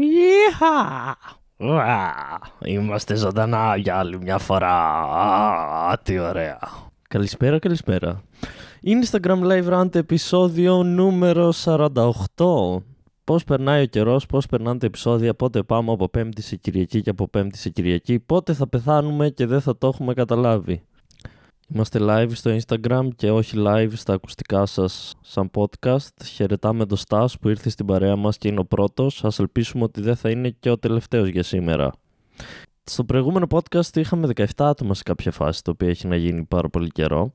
Ιχα! Είμαστε ζωντανά για άλλη μια φορά. Α, τι ωραία. Καλησπέρα, καλησπέρα. Instagram Live Rant επεισόδιο νούμερο 48. Πώς περνάει ο καιρός, πώς περνάνε τα επεισόδια, πότε πάμε από Πέμπτη σε Κυριακή και από Πέμπτη σε Κυριακή, πότε θα πεθάνουμε και δεν θα το έχουμε καταλάβει. Είμαστε live στο Instagram και όχι live στα ακουστικά σας σαν podcast. Χαιρετάμε τον Στάς που ήρθε στην παρέα μας και είναι ο πρώτος. Ας ελπίσουμε ότι δεν θα είναι και ο τελευταίος για σήμερα. Στο προηγούμενο podcast είχαμε 17 άτομα σε κάποια φάση, το οποίο έχει να γίνει πάρα πολύ καιρό.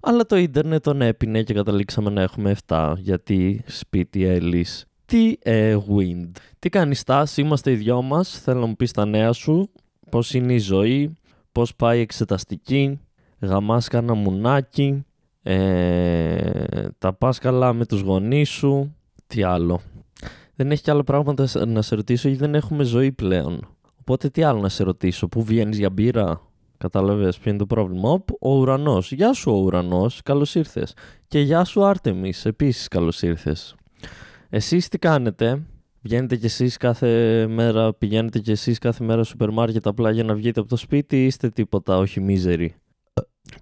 Αλλά το ίντερνετ τον έπινε και καταλήξαμε να έχουμε 7, γιατί σπίτι Έλλης. Τι ε, wind. Τι κάνει Στάς, είμαστε οι δυο μας, θέλω να μου πεις τα νέα σου, πώς είναι η ζωή, πώς πάει η εξεταστική, γαμάς κάνα μουνάκι, ε, τα πας καλά με τους γονείς σου, τι άλλο. Δεν έχει κι άλλα πράγματα να σε ρωτήσω γιατί δεν έχουμε ζωή πλέον. Οπότε τι άλλο να σε ρωτήσω, πού βγαίνεις για μπύρα, κατάλαβες ποιο είναι το πρόβλημα; Ο, ο ουρανός, γεια σου ο ουρανός, καλώς ήρθες. Και γεια σου Άρτεμις, επίσης καλώς ήρθες. Εσείς τι κάνετε, βγαίνετε κι εσείς κάθε μέρα, πηγαίνετε κι εσείς κάθε μέρα στο σούπερ μάρκετ απλά για να βγείτε από το σπίτι ή είστε τίποτα, όχι μίζεροι;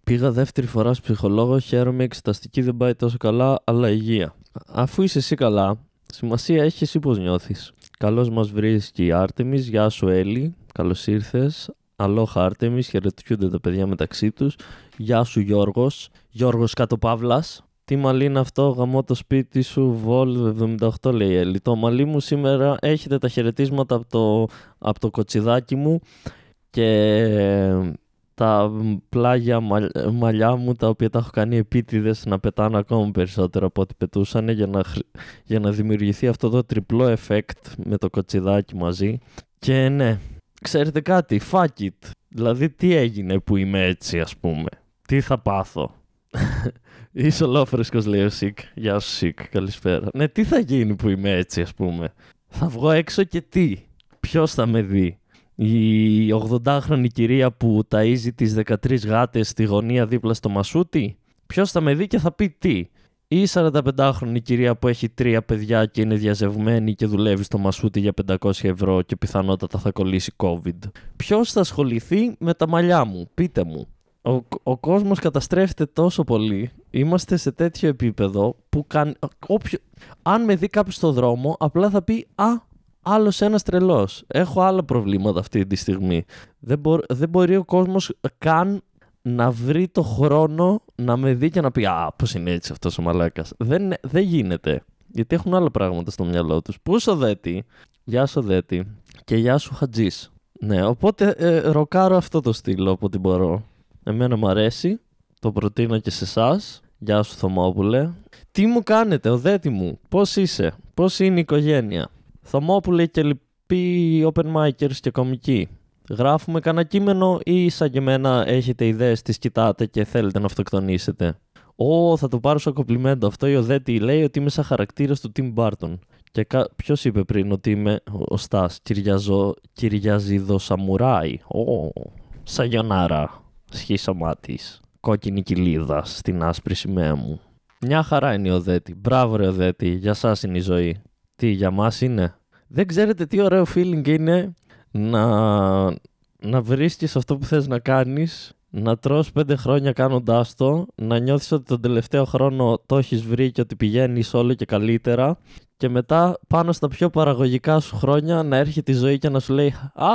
Πήγα δεύτερη φορά στο ψυχολόγο, χαίρομαι, η εξεταστική δεν πάει τόσο καλά, αλλά υγεία. Αφού είσαι εσύ καλά, σημασία έχεις εσύ πώς νιώθεις; Καλώς μας βρίσκει η Άρτεμις, γεια σου Έλλη, καλώς ήρθες. Αλόχα Άρτεμις, χαιρετιούνται τα παιδιά μεταξύ τους. Γεια σου Γιώργος, Γιώργος κάτω Παύλας. Τι μαλλί είναι αυτό, γαμώ το σπίτι σου, Βόλ 78 λέει η Έλλη. Το μαλλί μου σήμερα έχετε τα χαιρετίσματα από το, από το κοτσιδάκι μου και τα πλάγια μαλλιά μου τα οποία τα έχω κάνει επίτηδες να πετάνε ακόμα περισσότερο από ό,τι πετούσαν για να, για να δημιουργηθεί αυτό το τριπλό effect με το κοτσιδάκι μαζί. Και ναι, ξέρετε κάτι, fuck it. Δηλαδή τι έγινε που είμαι έτσι ας πούμε; Τι θα πάθω; Είσαι ολόφρεσκος λέει ο Σικ. Γεια σου Σικ, καλησπέρα. Ναι, τι θα γίνει που είμαι έτσι ας πούμε; Θα βγω έξω και τι; Ποιος θα με δει; Η 80χρονη κυρία που ταΐζει τις 13 γάτες στη γωνία δίπλα στο μασούτι. Ποιος θα με δει και θα πει τι. Ή η 45χρονη κυρία που έχει τρία παιδιά και είναι διαζευμένη και δουλεύει στο μασούτι για 500 ευρώ και πιθανότατα θα κολλήσει COVID. Ποιος θα ασχοληθεί με τα μαλλιά μου, πείτε μου. Ο, ο κόσμος καταστρέφεται τόσο πολύ. Είμαστε σε τέτοιο επίπεδο που καν, όποιο, αν με δει κάποιος στο δρόμο απλά θα πει «Α, άλλος ένας τρελός. Έχω άλλα προβλήματα αυτή τη στιγμή. Δεν, δεν μπορεί ο κόσμος καν να βρει το χρόνο να με δει και να πει Α, πώς είναι έτσι αυτός ο μαλάκας. Δεν, δεν γίνεται. Γιατί έχουν άλλα πράγματα στο μυαλό τους. Πού σου δέτη, Γεια σου δέτη. Και γεια σου Χατζής. Ναι, οπότε ε, ροκάρω αυτό το στυλ όποτε μπορώ. Εμένα μου αρέσει. Το προτείνω και σε εσάς. Γεια σου Θωμόπουλε. Τι μου κάνετε, ο δέτη μου; Πώς είσαι, πώς είναι η οικογένεια; Θωμόπουλε και λοιποί open micers και κομικοί. Γράφουμε κανένα κείμενο ή σαν και εμένα έχετε ιδέες, τις κοιτάτε και θέλετε να αυτοκτονήσετε; Ω, θα το πάρω σαν κομπλιμέντο. Αυτό η Οδέτη λέει ότι είμαι σαν χαρακτήρας του Tim Burton. Και κα... ποιος είπε πριν ότι είμαι ο Στάς, Κυριαζο... Κυριαζίδο Σαμουράι; Ω, Σαγιονάρα. Σχίσαμά τη. Κόκκινη κοιλίδα στην άσπρη σημαία μου. Μια χαρά είναι η Οδέτη. Μπράβο, ρε Οδέτη. Για εσά είναι η ζωή. Τι, για μας είναι; Δεν ξέρετε τι ωραίο feeling είναι να, να βρίσκεις αυτό που θες να κάνεις, να τρως πέντε χρόνια κάνοντάς το, να νιώθεις ότι τον τελευταίο χρόνο το έχεις βρει και ότι πηγαίνεις όλο και καλύτερα και μετά πάνω στα πιο παραγωγικά σου χρόνια να έρχεται η ζωή και να σου λέει «Α,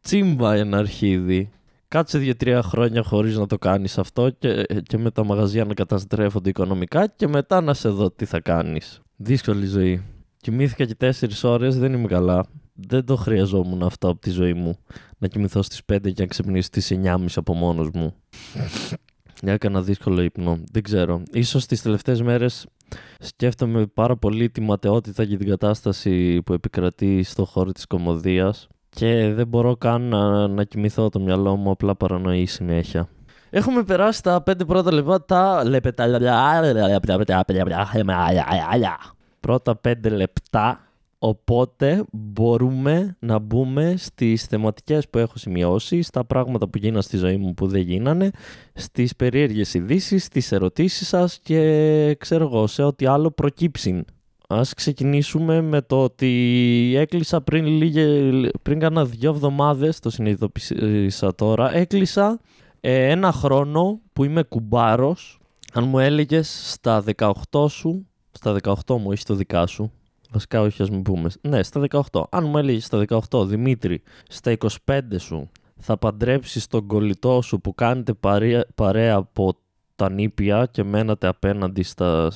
τσίμπα ένα αρχίδι». Κάτσε δύο-τρία χρόνια χωρίς να το κάνεις αυτό και, και με τα μαγαζιά να καταστρέφονται οικονομικά και μετά να σε δω τι θα κάνεις. Δύσκολη ζωή. Κοιμήθηκα και 4 ώρες, δεν είμαι καλά. Δεν το χρειαζόμουν αυτό από τη ζωή μου. Να κοιμηθώ στις 5 και να ξυπνήσω στις 9.30 από μόνος μου. Έκανα δύσκολο ύπνο. Δεν ξέρω. Ίσως τις τελευταίες μέρες σκέφτομαι πάρα πολύ τη ματαιότητα και την κατάσταση που επικρατεί στο χώρο της κομμωδίας και δεν μπορώ καν να, να κοιμηθώ το μυαλό μου, απλά παρανοεί συνέχεια. Έχουμε περάσει τα πέντε πρώτα λεπτά τα πρώτα πέντε λεπτά Οπότε μπορούμε να μπούμε στις θεματικές που έχω σημειώσει, στα πράγματα που γίνανε στη ζωή μου που δεν γίνανε, στις περίεργες ειδήσεις, στις ερωτήσεις σας και ξέρω εγώ σε ό,τι άλλο προκύψει Ας ξεκινήσουμε με το ότι έκλεισα πριν, λίγε, πριν κάνα δύο εβδομάδες, το συνειδητοποίησα τώρα, έκλεισα ε, ένα χρόνο που είμαι κουμπάρος. Αν μου έλεγες στα 18 σου, στα 18 μου, όχι στο δικά σου, βασικά όχι ας μην πούμε, ναι στα 18. Αν μου έλεγες στα 18, Δημήτρη, στα 25 σου θα παντρέψεις τον κολλητό σου που κάνετε παρέα, παρέα από τα νήπια και μένατε απέναντι στα,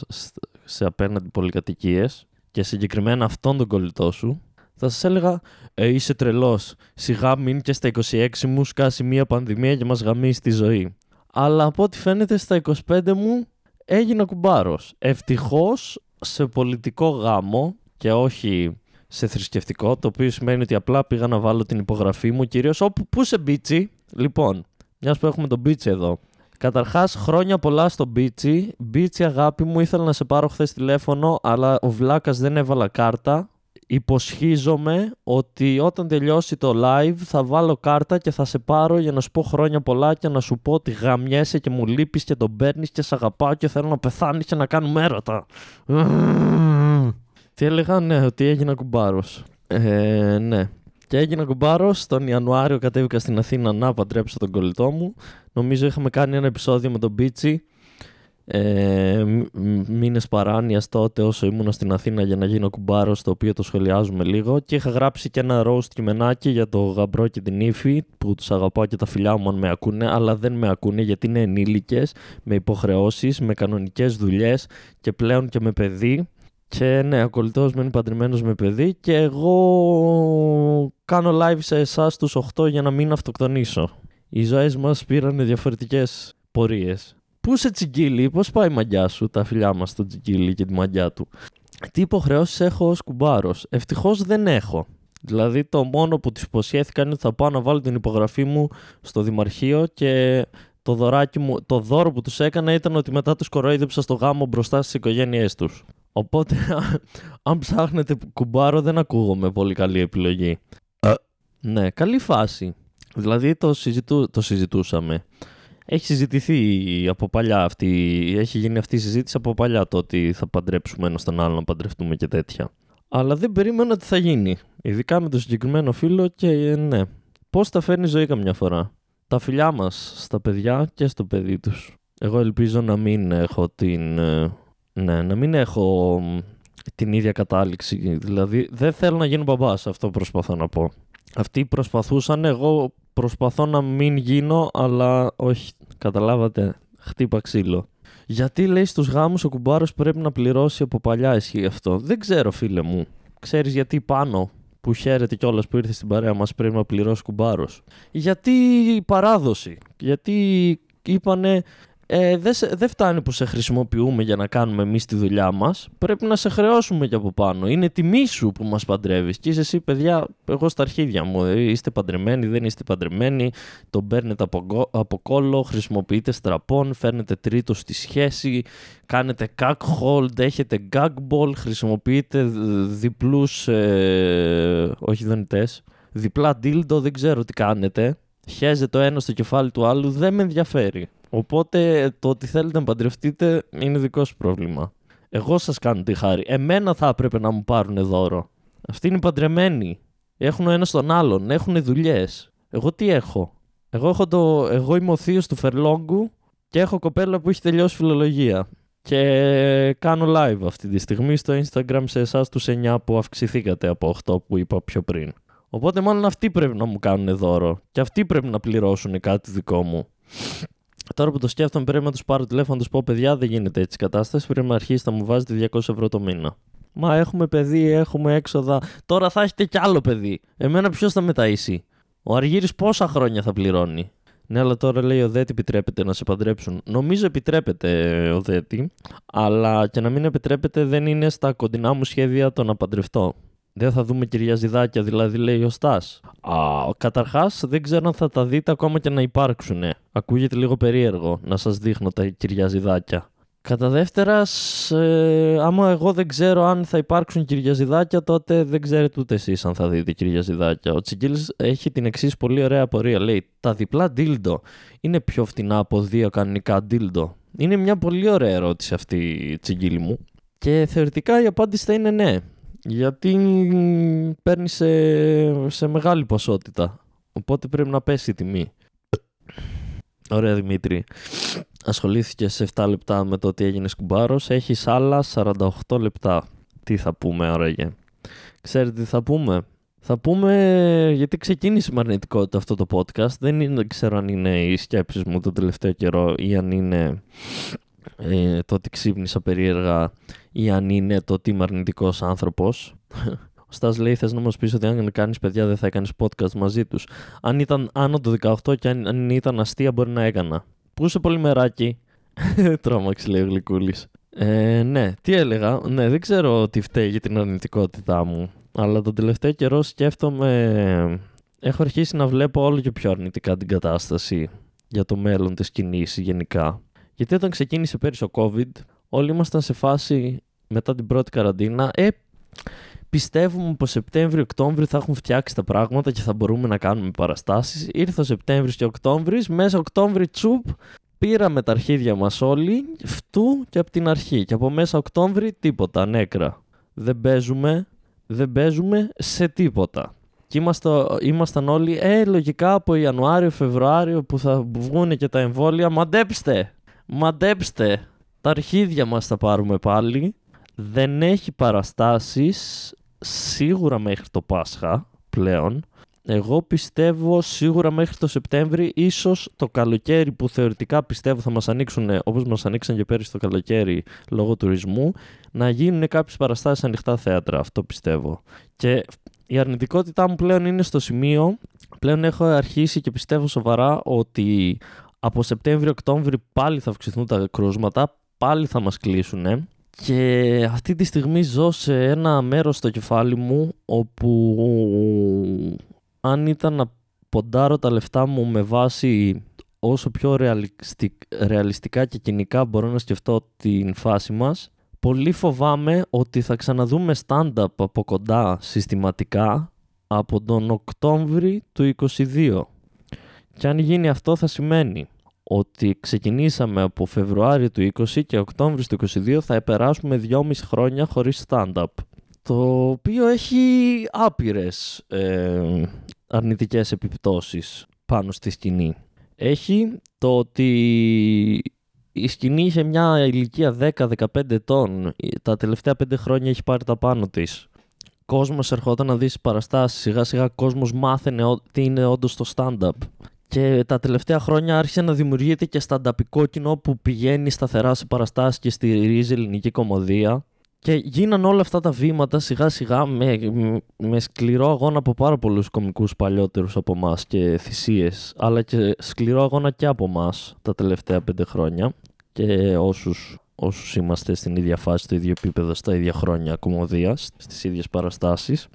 σε απέναντι πολυκατοικίες και συγκεκριμένα αυτόν τον κολλητό σου, θα σας έλεγα ε, είσαι τρελός. Σιγά μην και στα 26 μου σκάσει μια πανδημία και μας γαμίσει τη ζωή. Αλλά από ό,τι φαίνεται στα 25 μου έγινα κουμπάρος. Ευτυχώς σε πολιτικό γάμο και όχι σε θρησκευτικό, το οποίο σημαίνει ότι απλά πήγα να βάλω την υπογραφή μου κυρίως όπου πού σε μπίτσι; Λοιπόν, μιας που έχουμε τον μπίτσι εδώ. Καταρχάς, χρόνια πολλά στο Μπίτσι. Μπίτσι, αγάπη μου, ήθελα να σε πάρω χθες τηλέφωνο, αλλά ο Βλάκας δεν έβαλα κάρτα. Υποσχίζομαι ότι όταν τελειώσει το live θα βάλω κάρτα και θα σε πάρω για να σου πω χρόνια πολλά και να σου πω ότι γαμιέσαι και μου λείπεις και τον παίρνεις και σε αγαπάω και θέλω να πεθάνεις και να κάνουμε έρωτα. Τι έλεγα, ναι, ότι έγινα κουμπάρος. Ε, ναι. Και έγινα κουμπάρος. Τον Ιανουάριο κατέβηκα στην Αθήνα να παντρέψω τον κολλητό μου. Νομίζω είχαμε κάνει ένα επεισόδιο με τον Μπίτσι. Ε, Μήνες παράνοιας τότε όσο ήμουν στην Αθήνα για να γίνω κουμπάρος, το οποίο το σχολιάζουμε λίγο. Και είχα γράψει και ένα roast κειμενάκι για το γαμπρό και την ύφη, που τους αγαπάω και τα φιλιά μου αν με ακούνε, αλλά δεν με ακούνε γιατί είναι ενήλικες, με υποχρεώσεις, με κανονικές δουλειές και πλέον και με παιδί. Και ναι, ο κολλητό μου είναι παντρεμένος με παιδί και εγώ κάνω live σε εσάς τους 8 για να μην αυτοκτονήσω. Οι ζωές μας πήραν διαφορετικές πορείες. Πού σε τσιγκίλι, πώς πάει η μαγιά σου, τα φιλιά μας στο τσιγκίλι και τη μαγιά του; Τι υποχρεώσεις έχω ως κουμπάρος; Ευτυχώς δεν έχω. Δηλαδή το μόνο που του υποσχέθηκα είναι ότι θα πάω να βάλω την υπογραφή μου στο Δημαρχείο και το, δωράκι μου, το δώρο που τους έκανα ήταν ότι μετά τους κοροϊδέψα στο γάμο μπροστά στις οικογένειές τους. Οπότε, αν ψάχνετε κουμπάρο, δεν ακούγομαι πολύ καλή επιλογή. ναι, καλή φάση. Δηλαδή το, συζητού, το συζητούσαμε. Έχει συζητηθεί από παλιά αυτή, έχει γίνει αυτή η συζήτηση από παλιά το ότι θα παντρέψουμε ένα τον άλλο, να παντρευτούμε και τέτοια. Αλλά δεν περίμενα ότι θα γίνει. Ειδικά με το συγκεκριμένο φίλο και ναι. Πώς τα φέρνει η ζωή καμιά φορά; Τα φιλιά μας στα παιδιά και στο παιδί τους. Εγώ ελπίζω να μην έχω την ε, ναι, να μην έχω την ίδια κατάληξη. Δηλαδή, δεν θέλω να γίνω μπαμπάς, αυτό προσπαθώ να πω. Αυτοί προσπαθούσαν, εγώ προσπαθώ να μην γίνω, αλλά όχι, καταλάβατε, χτύπα ξύλο. Γιατί λέει στους γάμους ο κουμπάρος πρέπει να πληρώσει από παλιά ισχύει αυτό. Δεν ξέρω φίλε μου. Ξέρεις γιατί πάνω που χαίρεται κιόλας που ήρθε στην παρέα μας πρέπει να πληρώσει κουμπάρος. Γιατί η παράδοση. Γιατί είπανε ε, δεν δε φτάνει που σε χρησιμοποιούμε για να κάνουμε εμείς τη δουλειά μας. Πρέπει να σε χρεώσουμε και από πάνω. Είναι τιμή σου που μας παντρεύεις. Και είσαι εσύ, παιδιά, εγώ στα αρχίδια μου. Ε, είστε παντρεμένοι, δεν είστε παντρεμένοι. Τον παίρνετε από, από κόλλο, χρησιμοποιείτε στραπών, φέρνετε τρίτο στη σχέση, κάνετε cack hold, έχετε gag ball, χρησιμοποιείτε διπλούς. Ε, όχι δονητέ. Διπλά dildo, δεν ξέρω τι κάνετε. Χέζε το ένα στο κεφάλι του άλλου, δεν με ενδιαφέρει. Οπότε το ότι θέλετε να παντρευτείτε είναι δικό σου πρόβλημα. Εγώ σας κάνω τη χάρη. Εμένα θα έπρεπε να μου πάρουν δώρο. Αυτοί είναι παντρεμένοι. Έχουν ο ένας τον άλλον. Έχουν δουλειές. Εγώ τι έχω; Εγώ, έχω το... Εγώ είμαι ο θείος του Φερλόγκου και έχω κοπέλα που έχει τελειώσει φιλολογία. Και κάνω live αυτή τη στιγμή στο Instagram σε εσάς τους 9 που αυξηθήκατε από 8 που είπα πιο πριν. Οπότε μάλλον αυτοί πρέπει να μου κάνουν δώρο. Και αυτοί πρέπει να πληρώσουν κάτι δικό μου. Τώρα που το σκέφτομαι, πρέπει να τους πάρω τηλέφωνο να τους πω: Παιδιά, δεν γίνεται έτσι η κατάσταση. Πρέπει να αρχίσει να μου βάζετε 200 ευρώ το μήνα. Μα έχουμε παιδί, έχουμε έξοδα. Τώρα θα έχετε κι άλλο παιδί. Εμένα ποιος θα μεταΐσει. Ο Αργύρι πόσα χρόνια θα πληρώνει; Ναι, αλλά τώρα λέει ο Δέτη επιτρέπεται να σε παντρέψουν. Νομίζω επιτρέπεται ο Δέτη, αλλά και να μην επιτρέπεται δεν είναι στα κοντινά μου σχέδια το να παντρευτώ. Δεν θα δούμε κυριαζιδάκια, δηλαδή λέει ο Στάς. Καταρχάς, δεν ξέρω αν θα τα δείτε ακόμα και να υπάρξουν. Ακούγεται λίγο περίεργο να σας δείχνω τα κυριαζιδάκια. Κατά δεύτερα, ε, άμα εγώ δεν ξέρω αν θα υπάρξουν κυριαζιδάκια, τότε δεν ξέρετε ούτε εσείς αν θα δείτε κυριαζιδάκια. Ο Τσιγκίλ έχει την εξής πολύ ωραία απορία. Λέει: Τα διπλά ντίλντο είναι πιο φτηνά από δύο κανονικά ντίλντο. Είναι μια πολύ ωραία ερώτηση αυτή, Τσιγκίλη μου. Και θεωρητικά η απάντηση θα είναι ναι. Γιατί παίρνει σε, σε μεγάλη ποσότητα. Οπότε πρέπει να πέσει η τιμή. Ωραία Δημήτρη. Ασχολήθηκες σε 7 λεπτά με το ότι έγινε κουμπάρος. Έχεις άλλα 48 λεπτά. Τι θα πούμε άραγε. Ξέρετε τι θα πούμε; Θα πούμε γιατί ξεκίνησε με αρνητικότητα αυτό το podcast. Δεν, είναι, δεν ξέρω αν είναι οι σκέψεις μου το τελευταίο καιρό ή αν είναι ε, το ότι ξύπνησα περίεργα ή αν είναι το ότι είμαι αρνητικός άνθρωπος. Ο Στάς λέει θες να μας πεις ότι αν κάνεις παιδιά δεν θα έκανες podcast μαζί τους. Αν ήταν άνω το 18 και αν, αν ήταν αστεία μπορεί να έκανα. Πού είσαι πολύ μεράκι. Τρόμαξε λέει ο Γλυκούλης. Ε, ναι, τι έλεγα. Ναι, δεν ξέρω τι φταίει για την αρνητικότητά μου. Αλλά τον τελευταίο καιρό σκέφτομαι... Έχω αρχίσει να βλέπω όλο και πιο αρνητικά την κατάσταση για το μέλλον της κινήσης γενικά. Γιατί όταν ξεκίνησε πέρυσι ο COVID, όλοι ήμασταν σε φάση μετά την πρώτη καραντίνα, ε, πιστεύουμε πως Σεπτέμβριο-Οκτώβριο θα έχουν φτιάξει τα πράγματα και θα μπορούμε να κάνουμε παραστάσεις. Ήρθε ο Σεπτέμβριος και Οκτώβρης, μέσα Οκτώβρη τσουπ, πήραμε τα αρχίδια μας όλοι, φτού και από την αρχή. Και από μέσα Οκτώβρη τίποτα, νέκρα. Δεν παίζουμε, δεν παίζουμε σε τίποτα. Και είμαστε, ήμασταν όλοι, ε, λογικά από Ιανουάριο, Φεβρουάριο που θα βγουν και τα εμβόλια, μαντέψτε, μαντέψτε, τα αρχίδια μας θα πάρουμε πάλι. Δεν έχει παραστάσεις σίγουρα μέχρι το Πάσχα πλέον. Εγώ πιστεύω σίγουρα μέχρι το Σεπτέμβρη, ίσως το καλοκαίρι που θεωρητικά πιστεύω θα μας ανοίξουν όπως μας ανοίξαν και πέρυσι το καλοκαίρι λόγω τουρισμού, να γίνουν κάποιες παραστάσεις ανοιχτά θέατρα, αυτό πιστεύω. Και η αρνητικότητά μου πλέον είναι στο σημείο, πλέον έχω αρχίσει και πιστεύω σοβαρά ότι από Σεπτέμβριο-Οκτώβριο πάλι θα αυξηθούν τα κρούσματα, πάλι θα μας κλείσουν και αυτή τη στιγμή ζω σε ένα μέρος στο κεφάλι μου όπου αν ήταν να ποντάρω τα λεφτά μου με βάση όσο πιο ρεαλιστικά και κοινικά μπορώ να σκεφτώ την φάση μας, πολύ φοβάμαι ότι θα ξαναδούμε stand-up από κοντά συστηματικά από τον Οκτώβρη του 2022. Και αν γίνει αυτό θα σημαίνει ότι ξεκινήσαμε από Φεβρουάριο του 20 και Οκτώβριο του 22 θα περάσουμε 2,5 χρόνια χωρίς stand-up. Το οποίο έχει άπειρες ε, αρνητικές επιπτώσεις πάνω στη σκηνή. Έχει το ότι η σκηνή είχε μια ηλικία 10-15 ετών. Τα τελευταία 5 χρόνια έχει πάρει τα πάνω της. Κόσμος ερχόταν να δει παραστάσεις. Σιγά σιγά κόσμος μάθαινε τι είναι όντως το stand-up. Και τα τελευταία χρόνια άρχισε να δημιουργείται και στανταπικό κοινό που πηγαίνει σταθερά σε παραστάσεις και στηρίζει ελληνική κομμωδία. Και γίναν όλα αυτά τα βήματα σιγά σιγά με, με σκληρό αγώνα από πάρα πολλούς κομικούς παλιότερους από εμάς και θυσίες, αλλά και σκληρό αγώνα και από εμάς τα τελευταία πέντε χρόνια και όσους, όσους είμαστε στην ίδια φάση, στο ίδιο επίπεδο, στα ίδια χρόνια κομμωδίας, στις ίδιες παραστάσεις.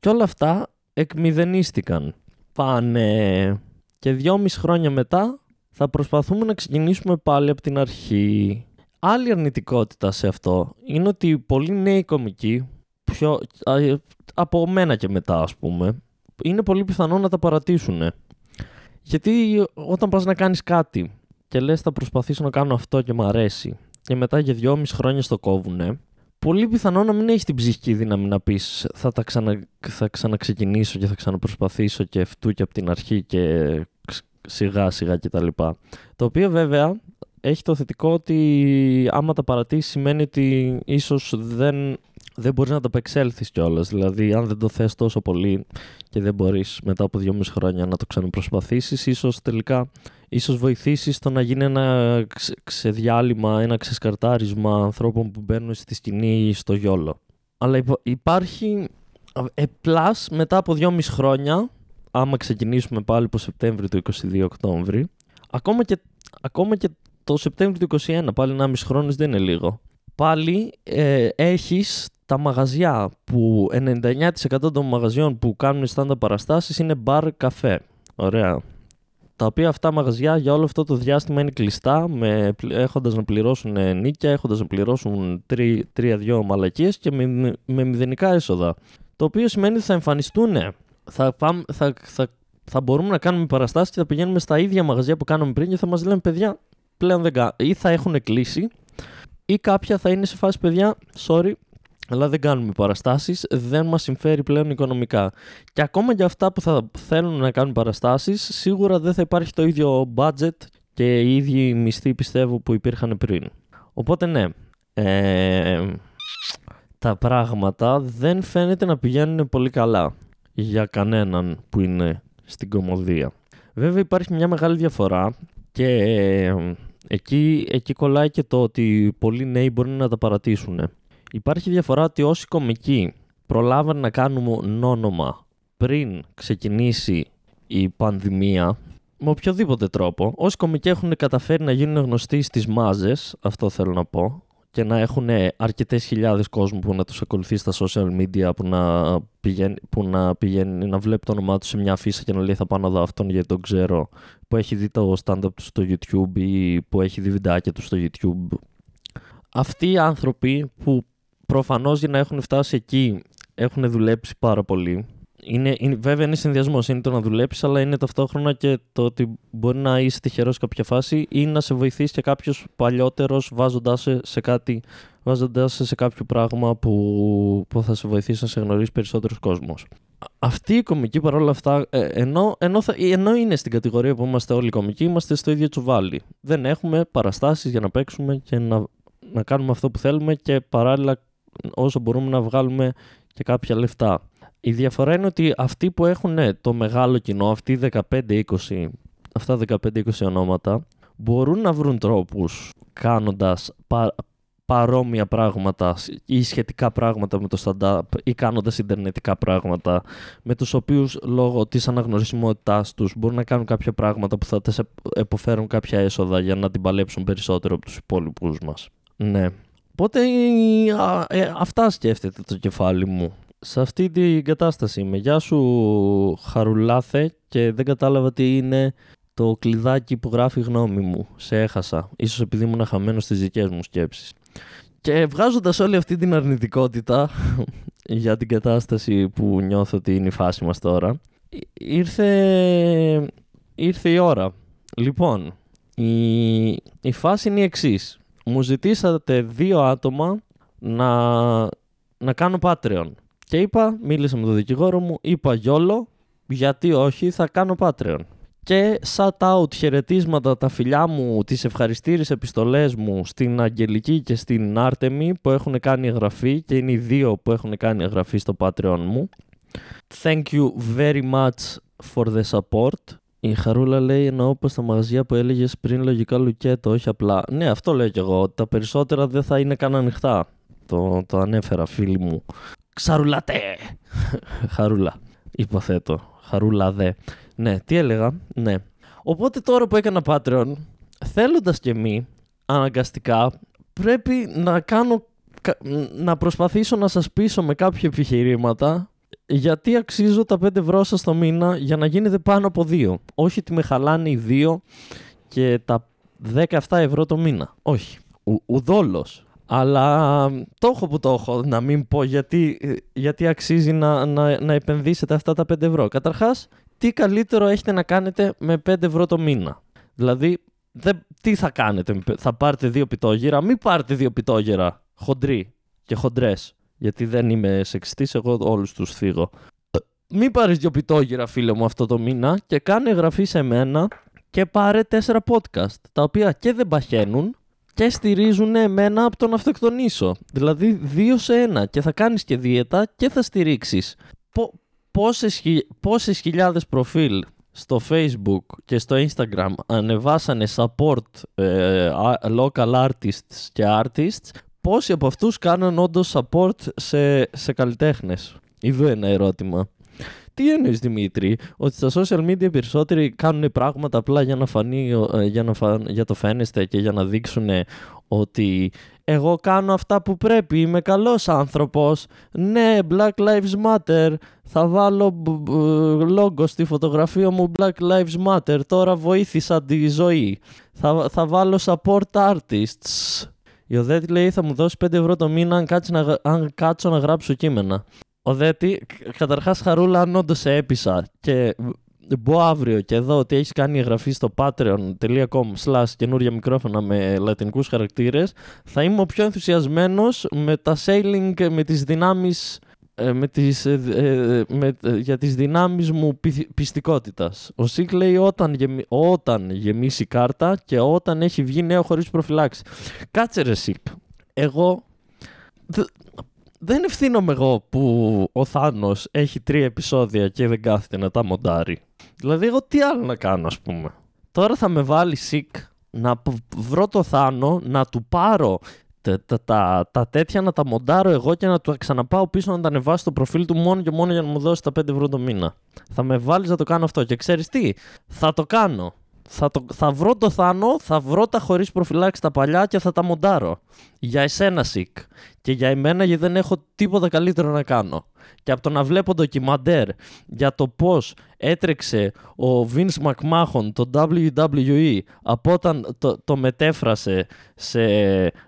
Και όλα αυτά εκμηδενίστηκαν. Πάνε και δυόμιση χρόνια μετά θα προσπαθούμε να ξεκινήσουμε πάλι από την αρχή. Άλλη αρνητικότητα σε αυτό είναι ότι πολλοί νέοι κομικοί, πιο, από μένα και μετά ας πούμε, είναι πολύ πιθανό να τα παρατήσουν. Γιατί όταν πας να κάνεις κάτι και λες θα προσπαθήσω να κάνω αυτό και μου αρέσει και μετά για δυόμιση χρόνια στο κόβουνε, πολύ πιθανό να μην έχεις την ψυχική δύναμη να πεις θα, τα ξανα, θα ξαναξεκινήσω και θα ξαναπροσπαθήσω και αυτού και από την αρχή και σιγά σιγά κτλ. Το οποίο βέβαια έχει το θετικό ότι άμα τα παρατήσεις σημαίνει ότι ίσως δεν, δεν μπορείς να το απεξέλθεις κιόλας. Δηλαδή αν δεν το θες τόσο πολύ και δεν μπορείς μετά από δυόμιση χρόνια να το ξαναπροσπαθήσεις, ίσως τελικά ίσως βοηθήσεις στο να γίνει ένα ξεδιάλειμμα, ένα ξεσκαρτάρισμα ανθρώπων που μπαίνουν στη σκηνή ή στο γιόλο. Αλλά υπάρχει, ε, μετά από δυόμιση χρόνια, άμα ξεκινήσουμε πάλι από Σεπτέμβριο του 22 Οκτώβρη, ακόμα και, ακόμα και το Σεπτέμβριο του 21, πάλι 1,5 χρόνος δεν είναι λίγο. Πάλι ε, έχεις τα μαγαζιά που 99% των μαγαζιών που κάνουν στάντα παραστάσεις είναι μπαρ καφέ. Ωραία. Τα οποία αυτά μαγαζιά για όλο αυτό το διάστημα είναι κλειστά, με, έχοντας να πληρώσουν νίκια, έχοντας να πληρώσουν 3-2 μαλακίες και με, με μηδενικά έσοδα. Το οποίο σημαίνει ότι θα εμφανιστούν θα, πάμε, θα, θα, θα μπορούμε να κάνουμε παραστάσεις και θα πηγαίνουμε στα ίδια μαγαζιά που κάναμε πριν και θα μας λένε παιδιά πλέον δεν ή θα έχουν κλείσει ή κάποια θα είναι σε φάση παιδιά, sorry, αλλά δεν κάνουμε παραστάσεις, δεν μας συμφέρει πλέον οικονομικά. Και ακόμα για αυτά που θα θέλουν να κάνουν παραστάσεις, σίγουρα δεν θα υπάρχει το ίδιο budget και οι ίδιοι μισθοί πιστεύω που υπήρχαν πριν. Οπότε ναι, ε, τα πράγματα δεν φαίνεται να πηγαίνουν πολύ καλά για κανέναν που είναι στην κομμωδία. Βέβαια υπάρχει μια μεγάλη διαφορά και ε, εκεί, εκεί κολλάει και το ότι πολλοί νέοι μπορεί να τα παρατήσουν. Υπάρχει διαφορά ότι όσοι κομικοί προλάβαν να κάνουν όνομα πριν ξεκινήσει η πανδημία, με οποιοδήποτε τρόπο, όσοι κομικοί έχουν καταφέρει να γίνουν γνωστοί στις μάζες, αυτό θέλω να πω, και να έχουν αρκετές χιλιάδες κόσμου που να τους ακολουθεί στα social media, που να πηγαίνει, που να, πηγαίνει, να βλέπει το όνομά τους σε μια αφίσα και να λέει θα πάω να δω αυτόν γιατί τον ξέρω, που έχει δει το stand-up του στο YouTube ή που έχει δει βιντεάκια του στο YouTube. Αυτοί οι άνθρωποι που προφανώς για να έχουν φτάσει εκεί έχουν δουλέψει πάρα πολύ είναι, είναι, βέβαια είναι συνδυασμός. Είναι το να δουλέψεις, αλλά είναι ταυτόχρονα και το ότι μπορεί να είσαι τυχερός σε κάποια φάση ή να σε βοηθήσει και κάποιος παλιότερος βάζοντάς σε, σε κάτι, βάζοντάς σε, σε κάποιο πράγμα που, που θα σε βοηθήσει να σε γνωρίσει περισσότερος κόσμος. Αυτή η κομική παρόλα αυτά, ε, ενώ, ενώ, θα, ενώ είναι στην κατηγορία που είμαστε όλοι κομικοί, είμαστε στο ίδιο τσουβάλι. Δεν έχουμε παραστάσεις για να παίξουμε και να, να κάνουμε αυτό που θέλουμε και παράλληλα όσο μπορούμε να βγάλουμε και κάποια λεφτά. Η διαφορά είναι ότι αυτοί που έχουν ναι, το μεγάλο κοινό, αυτοί 15-20, αυτά 15-20 ονόματα, μπορούν να βρουν τρόπους κάνοντας πα, παρόμοια πράγματα ή σχετικά πράγματα με το stand-up ή κάνοντας ιντερνετικά πράγματα με τους οποίους λόγω της αναγνωρισιμότητάς τους μπορούν να κάνουν κάποια πράγματα που θα τις εποφέρουν κάποια έσοδα για να την παλέψουν περισσότερο από τους υπόλοιπους μας. Ναι. Οπότε ε, αυτά σκέφτεται το κεφάλι μου σε αυτή την κατάσταση είμαι. Γεια σου Χαρουλάθε και δεν κατάλαβα τι είναι το κλειδάκι που γράφει γνώμη μου. Σε έχασα. Ίσως επειδή ήμουν χαμένος στις δικές μου σκέψεις. Και βγάζοντας όλη αυτή την αρνητικότητα για την κατάσταση που νιώθω ότι είναι η φάση μας τώρα, ήρθε, ήρθε η ώρα. Λοιπόν, η, η φάση είναι η εξής. Μου ζητήσατε δύο άτομα να, να κάνω Patreon. Και είπα, μίλησα με τον δικηγόρο μου, είπα γιόλο, γιατί όχι, θα κάνω Patreon. Και shout out χαιρετίσματα τα φιλιά μου, τις ευχαριστήρες επιστολές μου στην Αγγελική και στην Άρτεμι που έχουν κάνει εγγραφή και είναι οι δύο που έχουν κάνει εγγραφή στο Patreon μου. Thank you very much for the support. Η Χαρούλα λέει εννοώ πως τα μαγαζιά που έλεγες πριν λογικά λουκέτο, όχι απλά. Ναι, αυτό λέω κι εγώ. Τα περισσότερα δεν θα είναι καν ανοιχτά. Το, το ανέφερα φίλοι μου. Ξαρουλατέ. Χαρούλα. Υποθέτω. Χαρούλα δε. Ναι, τι έλεγα; Ναι. Οπότε τώρα που έκανα Patreon, θέλοντας και μη, αναγκαστικά, πρέπει να κάνω να προσπαθήσω να σας πείσω με κάποια επιχειρήματα γιατί αξίζω τα 5 ευρώ σας το μήνα για να γίνετε πάνω από 2. Όχι ότι με χαλάνε οι 2 και τα 17 ευρώ το μήνα. Όχι. Ο, ουδόλος. Αλλά το έχω που το έχω να μην πω γιατί, γιατί αξίζει να, να, να επενδύσετε αυτά τα 5 ευρώ. Καταρχάς, τι καλύτερο έχετε να κάνετε με 5 ευρώ το μήνα; Δηλαδή, δεν, τι θα κάνετε, θα πάρετε δύο πιτόγυρα, μην πάρετε δύο πιτόγυρα χοντροί και χοντρές. Γιατί δεν είμαι σεξιστής, εγώ όλους τους φύγω. Μην πάρεις δύο πιτόγυρα, φίλε μου, αυτό το μήνα και κάνε εγγραφή σε μένα και πάρε τέσσερα podcast, τα οποία και δεν παχαίνουν και στηρίζουν εμένα από το να αυτοκτονήσω. Δηλαδή δύο σε ένα και θα κάνεις και δίαιτα και θα στηρίξεις. Πο, πόσες, πόσες χιλιάδες προφίλ στο facebook και στο instagram ανεβάσανε support ε, local artists και artists πόσοι από αυτούς κάναν όντως support σε, σε καλλιτέχνες; Εδώ ένα ερώτημα. Τι εννοείς Δημήτρη, ότι στα social media περισσότεροι κάνουν πράγματα απλά για να φανεί, ε, για, να φαν, για το φαίνεστε και για να δείξουν ότι εγώ κάνω αυτά που πρέπει, είμαι καλός άνθρωπος. Ναι, Black Lives Matter, θα βάλω λόγο στη φωτογραφία μου Black Lives Matter, τώρα βοήθησα τη ζωή. Θα, θα βάλω support artists. Η Οδέτη λέει θα μου δώσει 5 ευρώ το μήνα αν, να, αν κάτσω να γράψω κείμενα. Ο Δέτη, καταρχάς χαρούλα αν όντως σε έπεισα και μπω αύριο και εδώ ότι έχεις κάνει εγγραφή στο patreon.com slash καινούρια μικρόφωνα με λατινικούς χαρακτήρες, θα είμαι ο πιο ενθουσιασμένος με τα sailing, με τις δυνάμεις ε, με τις, ε, ε, με, για τις δυνάμεις μου πιστικότητας. Ο Σίκ λέει όταν, γεμι, όταν γεμίσει κάρτα και όταν έχει βγει νέο χωρίς προφυλάξη. Κάτσε ρε Σίκ. Εγώ δεν ευθύνομαι εγώ που ο Θάνος έχει τρία επεισόδια και δεν κάθεται να τα μοντάρει. Δηλαδή εγώ τι άλλο να κάνω ας πούμε. Τώρα θα με βάλει Σίκ να βρω το Θάνο, να του πάρω τα, τα, τα, τέτοια να τα μοντάρω εγώ και να του ξαναπάω πίσω να τα ανεβάσω στο προφίλ του μόνο και μόνο για να μου δώσει τα 5 ευρώ το μήνα. Θα με βάλεις να το κάνω αυτό. Και ξέρεις τι, θα το κάνω. Θα, το, θα βρω το Θάνο, θα βρω τα χωρίς προφυλάξει τα παλιά και θα τα μοντάρω. Για εσένα, Σικ. Και για εμένα, γιατί δεν έχω τίποτα καλύτερο να κάνω. Και από το να βλέπω ντοκιμαντέρ για το πώς έτρεξε ο Vince McMahon το WWE από όταν το, το μετέφρασε σε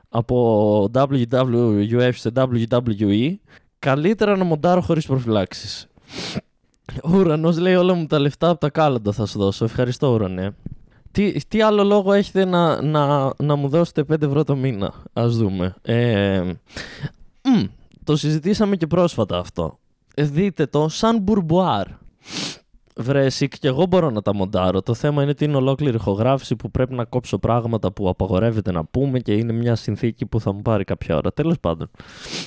από WWF σε WWE, καλύτερα να μοντάρω χωρίς προφυλάξεις. Ο ουρανός λέει όλα μου τα λεφτά από τα κάλαντα θα σου δώσω. Ευχαριστώ ουρανέ. Τι, τι άλλο λόγο έχετε να, να, να μου δώσετε 5 ευρώ το μήνα; Ας δούμε. Ε, μ, το συζητήσαμε και πρόσφατα αυτό. Δείτε το σαν πουρμπουάρ. Βρε Σικ και εγώ μπορώ να τα μοντάρω. Το θέμα είναι ότι είναι ολόκληρη ηχογράφηση που πρέπει να κόψω πράγματα που απαγορεύεται να πούμε και είναι μια συνθήκη που θα μου πάρει κάποια ώρα. Τέλος πάντων.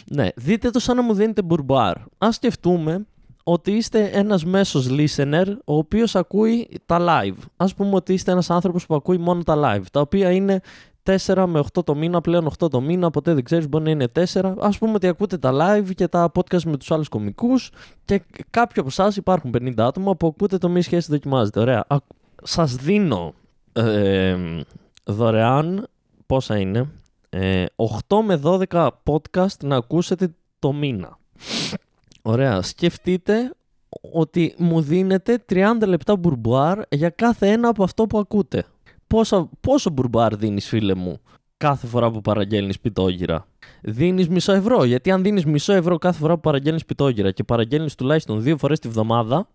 Ναι, δείτε το σαν να μου δίνετε μπουρμπουάρ. Α σκεφτούμε ότι είστε ένας μέσος listener ο οποίος ακούει τα live. Ας πούμε ότι είστε ένας άνθρωπος που ακούει μόνο τα live, τα οποία είναι 4 με 8 το μήνα, πλέον 8 το μήνα, ποτέ δεν ξέρεις, μπορεί να είναι 4. Α πούμε ότι ακούτε τα live και τα podcast με τους άλλους κομικούς και κάποιοι από εσάς υπάρχουν 50 άτομα που ακούτε το μη σχέση δοκιμάζεται. Ωραία. Σας δίνω ε, δωρεάν πόσα είναι. Ε, 8 με 12 podcast να ακούσετε το μήνα. Ωραία. Σκεφτείτε ότι μου δίνετε 30 λεπτά μπουρμπουάρ για κάθε ένα από αυτό που ακούτε πόσο, πόσο μπουρμπάρ δίνεις, φίλε μου, κάθε φορά που παραγγέλνεις πιτόγυρα; Δίνεις μισό ευρώ; Γιατί αν δίνεις μισό ευρώ κάθε φορά που παραγγέλνεις πιτόγυρα και παραγγέλνεις τουλάχιστον δύο φορές τη βδομάδα,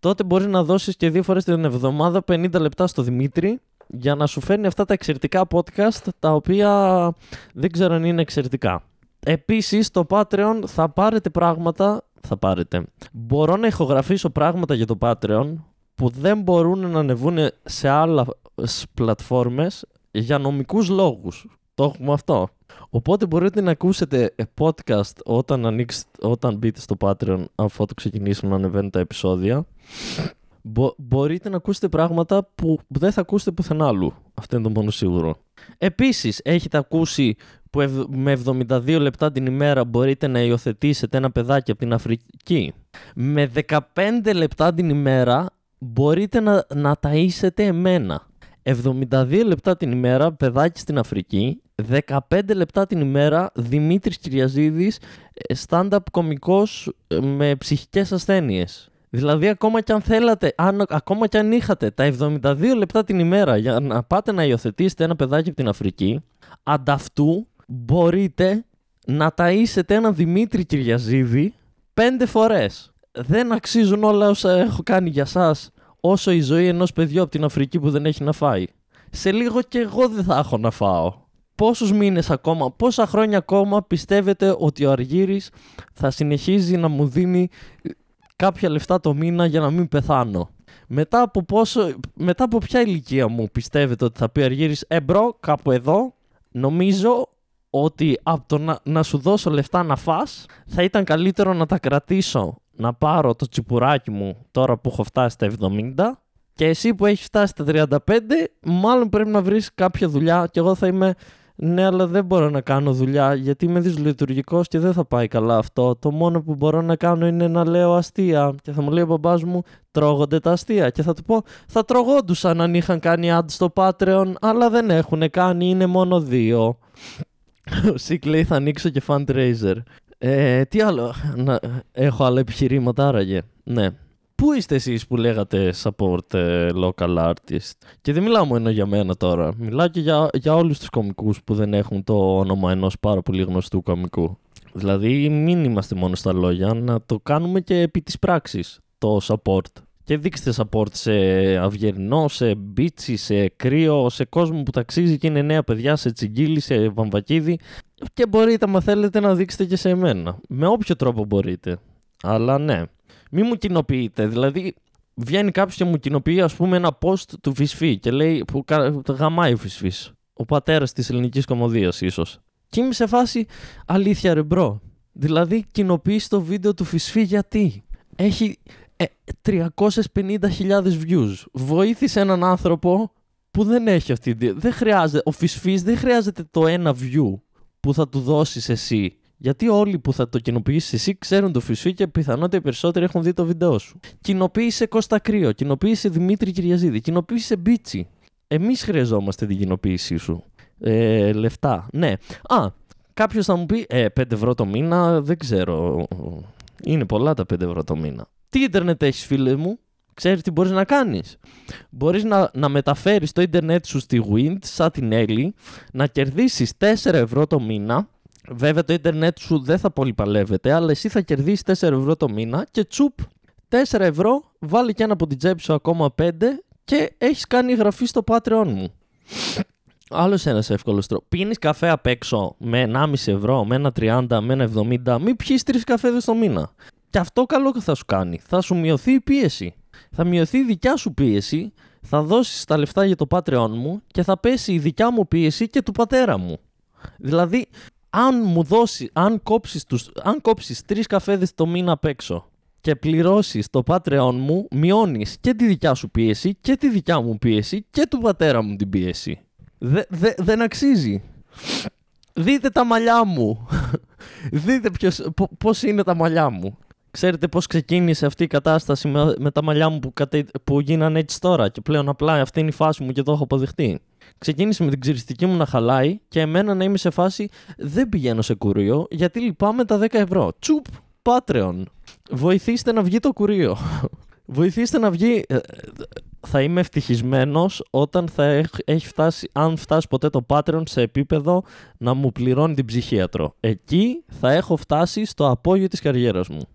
τότε μπορείς να δώσεις και δύο φορές την εβδομάδα 50 λεπτά στο Δημήτρη για να σου φέρνει αυτά τα εξαιρετικά podcast τα οποία δεν ξέρω αν είναι εξαιρετικά. Επίσης στο Patreon θα πάρετε πράγματα, θα πάρετε. Μπορώ να ηχογραφήσω πράγματα για το Patreon που δεν μπορούν να ανεβούν σε άλλα πλατφόρμες για νομικούς λόγους. Το έχουμε αυτό. Οπότε μπορείτε να ακούσετε podcast όταν, ανοίξετε, όταν μπείτε στο Patreon αφού το ξεκινήσουν να ανεβαίνουν τα επεισόδια. Μπορείτε να ακούσετε πράγματα που δεν θα ακούσετε πουθενά άλλου. Αυτό είναι το μόνο σίγουρο. Επίσης, έχετε ακούσει που με 72 λεπτά την ημέρα μπορείτε να υιοθετήσετε ένα παιδάκι από την Αφρική; Με 15 λεπτά την ημέρα μπορείτε να, να ταΐσετε εμένα. 72 λεπτά την ημέρα παιδάκι στην Αφρική, 15 λεπτά την ημέρα Δημήτρης Κυριαζίδης, ε, stand-up κομικός ε, με ψυχικές ασθένειες. Δηλαδή ακόμα και αν θέλατε, αν, ακόμα και αν είχατε τα 72 λεπτά την ημέρα για να πάτε να υιοθετήσετε ένα παιδάκι από την Αφρική, αντ' αυτού μπορείτε να ταΐσετε έναν Δημήτρη Κυριαζίδη πέντε φορές. Δεν αξίζουν όλα όσα έχω κάνει για σας όσο η ζωή ενός παιδιού από την Αφρική που δεν έχει να φάει. Σε λίγο και εγώ δεν θα έχω να φάω. Πόσους μήνες ακόμα, πόσα χρόνια ακόμα πιστεύετε ότι ο Αργύρης θα συνεχίζει να μου δίνει κάποια λεφτά το μήνα για να μην πεθάνω. Μετά από, πόσο, μετά από ποια ηλικία μου πιστεύετε ότι θα πει ο Αργύρης «Ε bro, κάπου εδώ, νομίζω ότι από το να, να σου δώσω λεφτά να φας θα ήταν καλύτερο να τα κρατήσω να πάρω το τσιπουράκι μου τώρα που έχω φτάσει στα 70 και εσύ που έχεις φτάσει στα 35 μάλλον πρέπει να βρεις κάποια δουλειά και εγώ θα είμαι ναι αλλά δεν μπορώ να κάνω δουλειά γιατί είμαι δυσλειτουργικός και δεν θα πάει καλά αυτό. Το μόνο που μπορώ να κάνω είναι να λέω αστεία. Και θα μου λέει ο μπαμπάς μου τρώγονται τα αστεία και θα του πω θα τρογόντουσαν αν είχαν κάνει ad στο Patreon αλλά δεν έχουν κάνει είναι μόνο δύο ο Σικ λέει θα ανοίξω και fundraiser ε, τι άλλο, να, έχω άλλα επιχειρήματα άραγε. Ναι. Πού είστε εσείς που λέγατε support ε, local artist; Και δεν μιλάω μόνο για μένα τώρα. Μιλάω και για, για όλους τους κομικούς που δεν έχουν το όνομα ενός πάρα πολύ γνωστού κομικού. Δηλαδή μην είμαστε μόνο στα λόγια, να το κάνουμε και επί της πράξης το support. Και δείξτε support σε αυγερινό, σε μπίτσι, σε κρύο, σε κόσμο που ταξίζει και είναι νέα παιδιά, σε τσιγκίλι, σε βαμβακίδι. Και μπορείτε, αν θέλετε, να δείξετε και σε εμένα. Με όποιο τρόπο μπορείτε. Αλλά ναι. Μη μου κοινοποιείτε. Δηλαδή, βγαίνει κάποιος και μου κοινοποιεί, ας πούμε, ένα post του Φίσφη και λέει που γαμάει ο Φίσφης. Ο πατέρας της ελληνικής κωμωδίας, ίσως. Και είμαι σε φάση αλήθεια, ρε bro. Δηλαδή, κοινοποιείς το βίντεο του Φίσφη γιατί; Έχει ε, 350.000 views. Βοήθησε έναν άνθρωπο που δεν έχει αυτή τη. Δεν χρειάζεται. Ο Φυσφή δεν χρειάζεται το ένα view που θα του δώσεις εσύ γιατί όλοι που θα το κοινοποιήσει εσύ ξέρουν το φυσί και πιθανότητα οι περισσότεροι έχουν δει το βίντεο σου. Κοινοποίησε Κώστα Κρύο, κοινοποίησε Δημήτρη Κυριαζίδη, κοινοποίησε Μπίτσι. Εμείς χρειαζόμαστε την κοινοποίησή σου. Ε, λεφτά. Ναι. Α, κάποιος θα μου πει, ε, 5 ευρώ το μήνα, δεν ξέρω. Είναι πολλά τα 5 ευρώ το μήνα. Τι ίντερνετ έχεις, φίλε μου, ξέρεις τι μπορείς να κάνεις; Μπορείς να, να μεταφέρεις το ίντερνετ σου στη Wind, σαν την Έλλη, να κερδίσεις 4 ευρώ το μήνα Βέβαια το ίντερνετ σου δεν θα πολύ παλεύεται, αλλά εσύ θα κερδίσεις 4 ευρώ το μήνα και τσουπ 4 ευρώ, βάλει και ένα από την τσέπη σου ακόμα 5 και έχεις κάνει εγγραφή στο Patreon μου. Άλλος ένας εύκολος τρόπος. Πίνεις καφέ απ' έξω με 1,5 ευρώ, με ένα 30, με ένα 70, μην πιει τρεις καφέδες το μήνα. Και αυτό καλό θα σου κάνει. Θα σου μειωθεί η πίεση. Θα μειωθεί η δικιά σου πίεση, θα δώσεις τα λεφτά για το Patreon μου και θα πέσει η δικιά μου πίεση και του πατέρα μου. Δηλαδή, αν μου δώσει, αν κόψεις, τους, αν κόψεις τρεις καφέδες το μήνα απ' έξω και πληρώσεις το Patreon μου, μειώνεις και τη δικιά σου πίεση και τη δικιά μου πίεση και του πατέρα μου την πίεση. Δε, δε, δεν αξίζει. Δείτε τα μαλλιά μου. Δείτε ποιος, πώς είναι τα μαλλιά μου. Ξέρετε πώς ξεκίνησε αυτή η κατάσταση με, με τα μαλλιά μου που, κατε, που γίνανε έτσι τώρα και πλέον απλά αυτή είναι η φάση μου και το έχω αποδεχτεί ξεκίνησε με την ξυριστική μου να χαλάει και εμένα να είμαι σε φάση δεν πηγαίνω σε κουρίο γιατί λυπάμαι τα 10 ευρώ. Τσουπ, Patreon. Βοηθήστε να βγει το κουρίο. Βοηθήστε να βγει. Ε, θα είμαι ευτυχισμένος όταν θα έχει φτάσει, αν φτάσει ποτέ το Patreon σε επίπεδο να μου πληρώνει την ψυχίατρο. Εκεί θα έχω φτάσει στο απόγειο της καριέρας μου.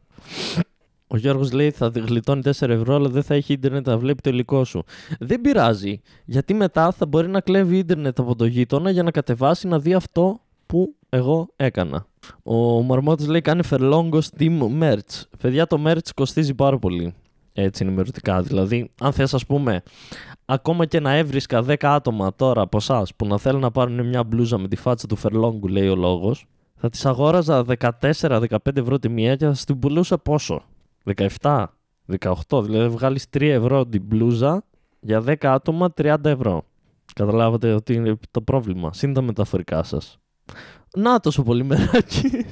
Ο Γιώργος λέει θα γλιτώνει 4 ευρώ, αλλά δεν θα έχει ίντερνετ να βλέπει το υλικό σου. Δεν πειράζει, γιατί μετά θα μπορεί να κλέβει ίντερνετ από το γείτονα για να κατεβάσει να δει αυτό που εγώ έκανα. Ο Μαρμότης λέει κάνει φερλόγκο Steam merch. Παιδιά, το merch κοστίζει πάρα πολύ. Έτσι ενημερωτικά. Δηλαδή, αν θες, ας πούμε, ακόμα και να έβρισκα 10 άτομα τώρα από εσάς που να θέλουν να πάρουν μια μπλούζα με τη φάτσα του φερλόγκου, λέει ο λόγος, θα τις αγόραζα 14-15 ευρώ τη μία και θα την πουλούσα πόσο; 17, 18. Δηλαδή βγάλεις 3 ευρώ την μπλούζα για 10 άτομα 30 ευρώ. Καταλάβατε ότι είναι το πρόβλημα. Συν τα μεταφορικά σας. Να τόσο πολύ μεράκι.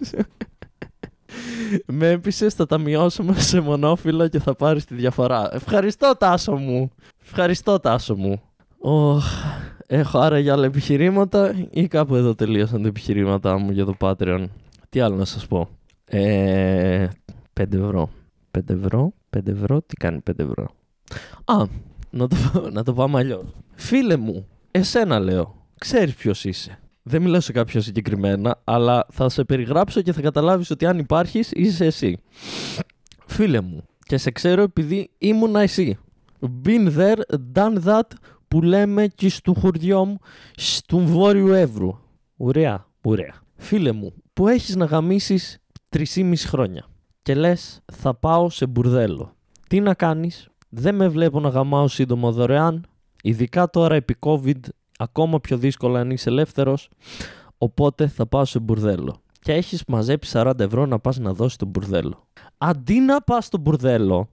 Με έπεισε, θα τα μειώσουμε σε μονόφυλλο και θα πάρεις τη διαφορά. Ευχαριστώ, Τάσο μου. Ευχαριστώ, Τάσο μου. Oh, έχω άρα για άλλα επιχειρήματα ή κάπου εδώ τελείωσαν τα επιχειρήματά μου για το Patreon. Τι άλλο να σας πω. Ε, 5 ευρώ. 5 ευρώ, 5 ευρώ, τι κάνει 5 ευρώ. Α, να το, να το πάμε αλλιώς. Φίλε μου, εσένα λέω, ξέρεις ποιος είσαι. Δεν μιλάω σε κάποιον συγκεκριμένα, αλλά θα σε περιγράψω και θα καταλάβεις ότι αν υπάρχεις είσαι εσύ. Φίλε μου, και σε ξέρω επειδή ήμουνα εσύ. Been there, done that, που λέμε και στο χωριό μου, στον Βόρειο Εύρου. Ωραία, ωραία. Φίλε μου, που έχεις να γαμίσεις 3,5 χρόνια και λες, θα πάω σε μπουρδέλο. Τι να κάνεις, δεν με βλέπω να γαμάω σύντομο δωρεάν, ειδικά τώρα επί COVID, ακόμα πιο δύσκολα αν είσαι ελεύθερος, οπότε θα πάω σε μπουρδέλο. Και έχεις μαζέψει 40 ευρώ να πας να δώσεις το μπουρδέλο. Αντί να πας στο μπουρδέλο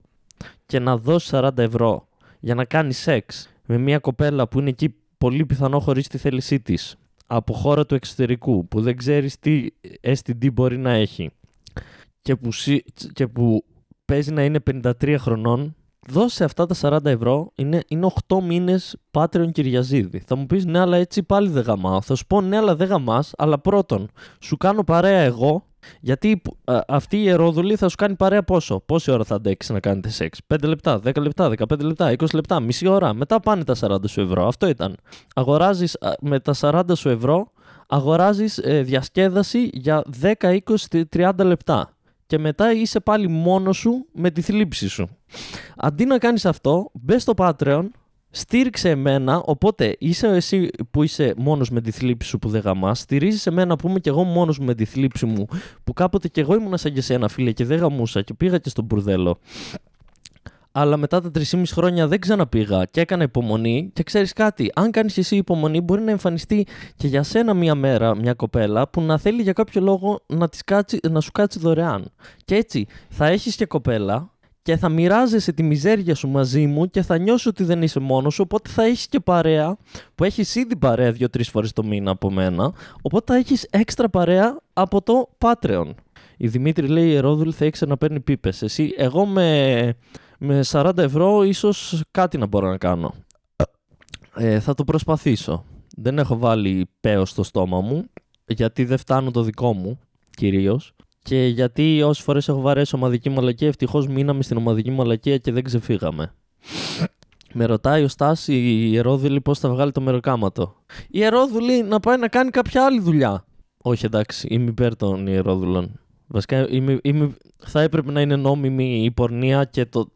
και να δώσεις 40 ευρώ για να κάνεις σεξ με μια κοπέλα που είναι εκεί πολύ πιθανό χωρίς τη θέλησή της, από χώρα του εξωτερικού, που δεν ξέρεις τι STD μπορεί να έχει, και που, και που παίζει να είναι 53 χρονών, δώσε αυτά τα 40 ευρώ, είναι, είναι 8 μήνες Patreon Κυριαζίδη. Θα μου πεις ναι, αλλά έτσι πάλι δεν γαμάω. Θα σου πω ναι, αλλά δεν γαμάς, αλλά πρώτον, σου κάνω παρέα εγώ, γιατί α, αυτή η ερόδουλη θα σου κάνει παρέα πόσο; Πόση ώρα θα αντέξεις να κάνετε σεξ; 5 λεπτά, 10 λεπτά, 15 λεπτά, 20 λεπτά, μισή ώρα. Μετά πάνε τα 40 σου ευρώ. Αυτό ήταν. Αγοράζεις με τα 40 σου ευρώ, αγοράζεις ε, διασκέδαση για 10, 20, 30 λεπτά και μετά είσαι πάλι μόνος σου με τη θλίψη σου. Αντί να κάνεις αυτό, μπες στο Patreon, στήριξε εμένα, οπότε είσαι εσύ που είσαι μόνος με τη θλίψη σου που δεν γαμάς, στηρίζεις εμένα που είμαι και εγώ μόνος με τη θλίψη μου, που κάποτε και εγώ ήμουν σαν και σένα φίλε και δεν γαμούσα και πήγα και στον μπουρδέλο. Αλλά μετά τα 3,5 χρόνια δεν ξαναπήγα και έκανα υπομονή. Και ξέρεις κάτι, αν κάνεις εσύ υπομονή, μπορεί να εμφανιστεί και για σένα μία μέρα μια κοπέλα που να θέλει για κάποιο λόγο να, της κάτσει, να σου κάτσει δωρεάν. Και έτσι θα έχεις και κοπέλα και θα μοιράζεσαι τη μιζέρια σου μαζί μου και θα νιώσει ότι δεν είσαι μόνος σου. Οπότε θα έχεις και παρέα που έχεις ήδη παρέα δύο-τρεις φορές το μήνα από μένα. Οπότε θα έχεις έξτρα παρέα από το Patreon. Η Δημήτρη λέει: Η Ερόδουλη θα έχει να παίρνει πίπες. Εσύ, εγώ με, με 40 ευρώ ίσως κάτι να μπορώ να κάνω. Ε, θα το προσπαθήσω. Δεν έχω βάλει πέος στο στόμα μου, γιατί δεν φτάνω το δικό μου, κυρίως. Και γιατί όσε φορές έχω βαρέσει ομαδική μαλακία, ευτυχώς μείναμε στην ομαδική μαλακία και δεν ξεφύγαμε. Με ρωτάει ο Στάσης η Ερόδουλη πώς θα βγάλει το μεροκάματο. Η Ερόδουλη να πάει να κάνει κάποια άλλη δουλειά. Όχι εντάξει, είμαι υπέρ των Ιερόδουλων. Βασικά είμαι, είμαι, θα έπρεπε να είναι νόμιμη η πορνεία και το,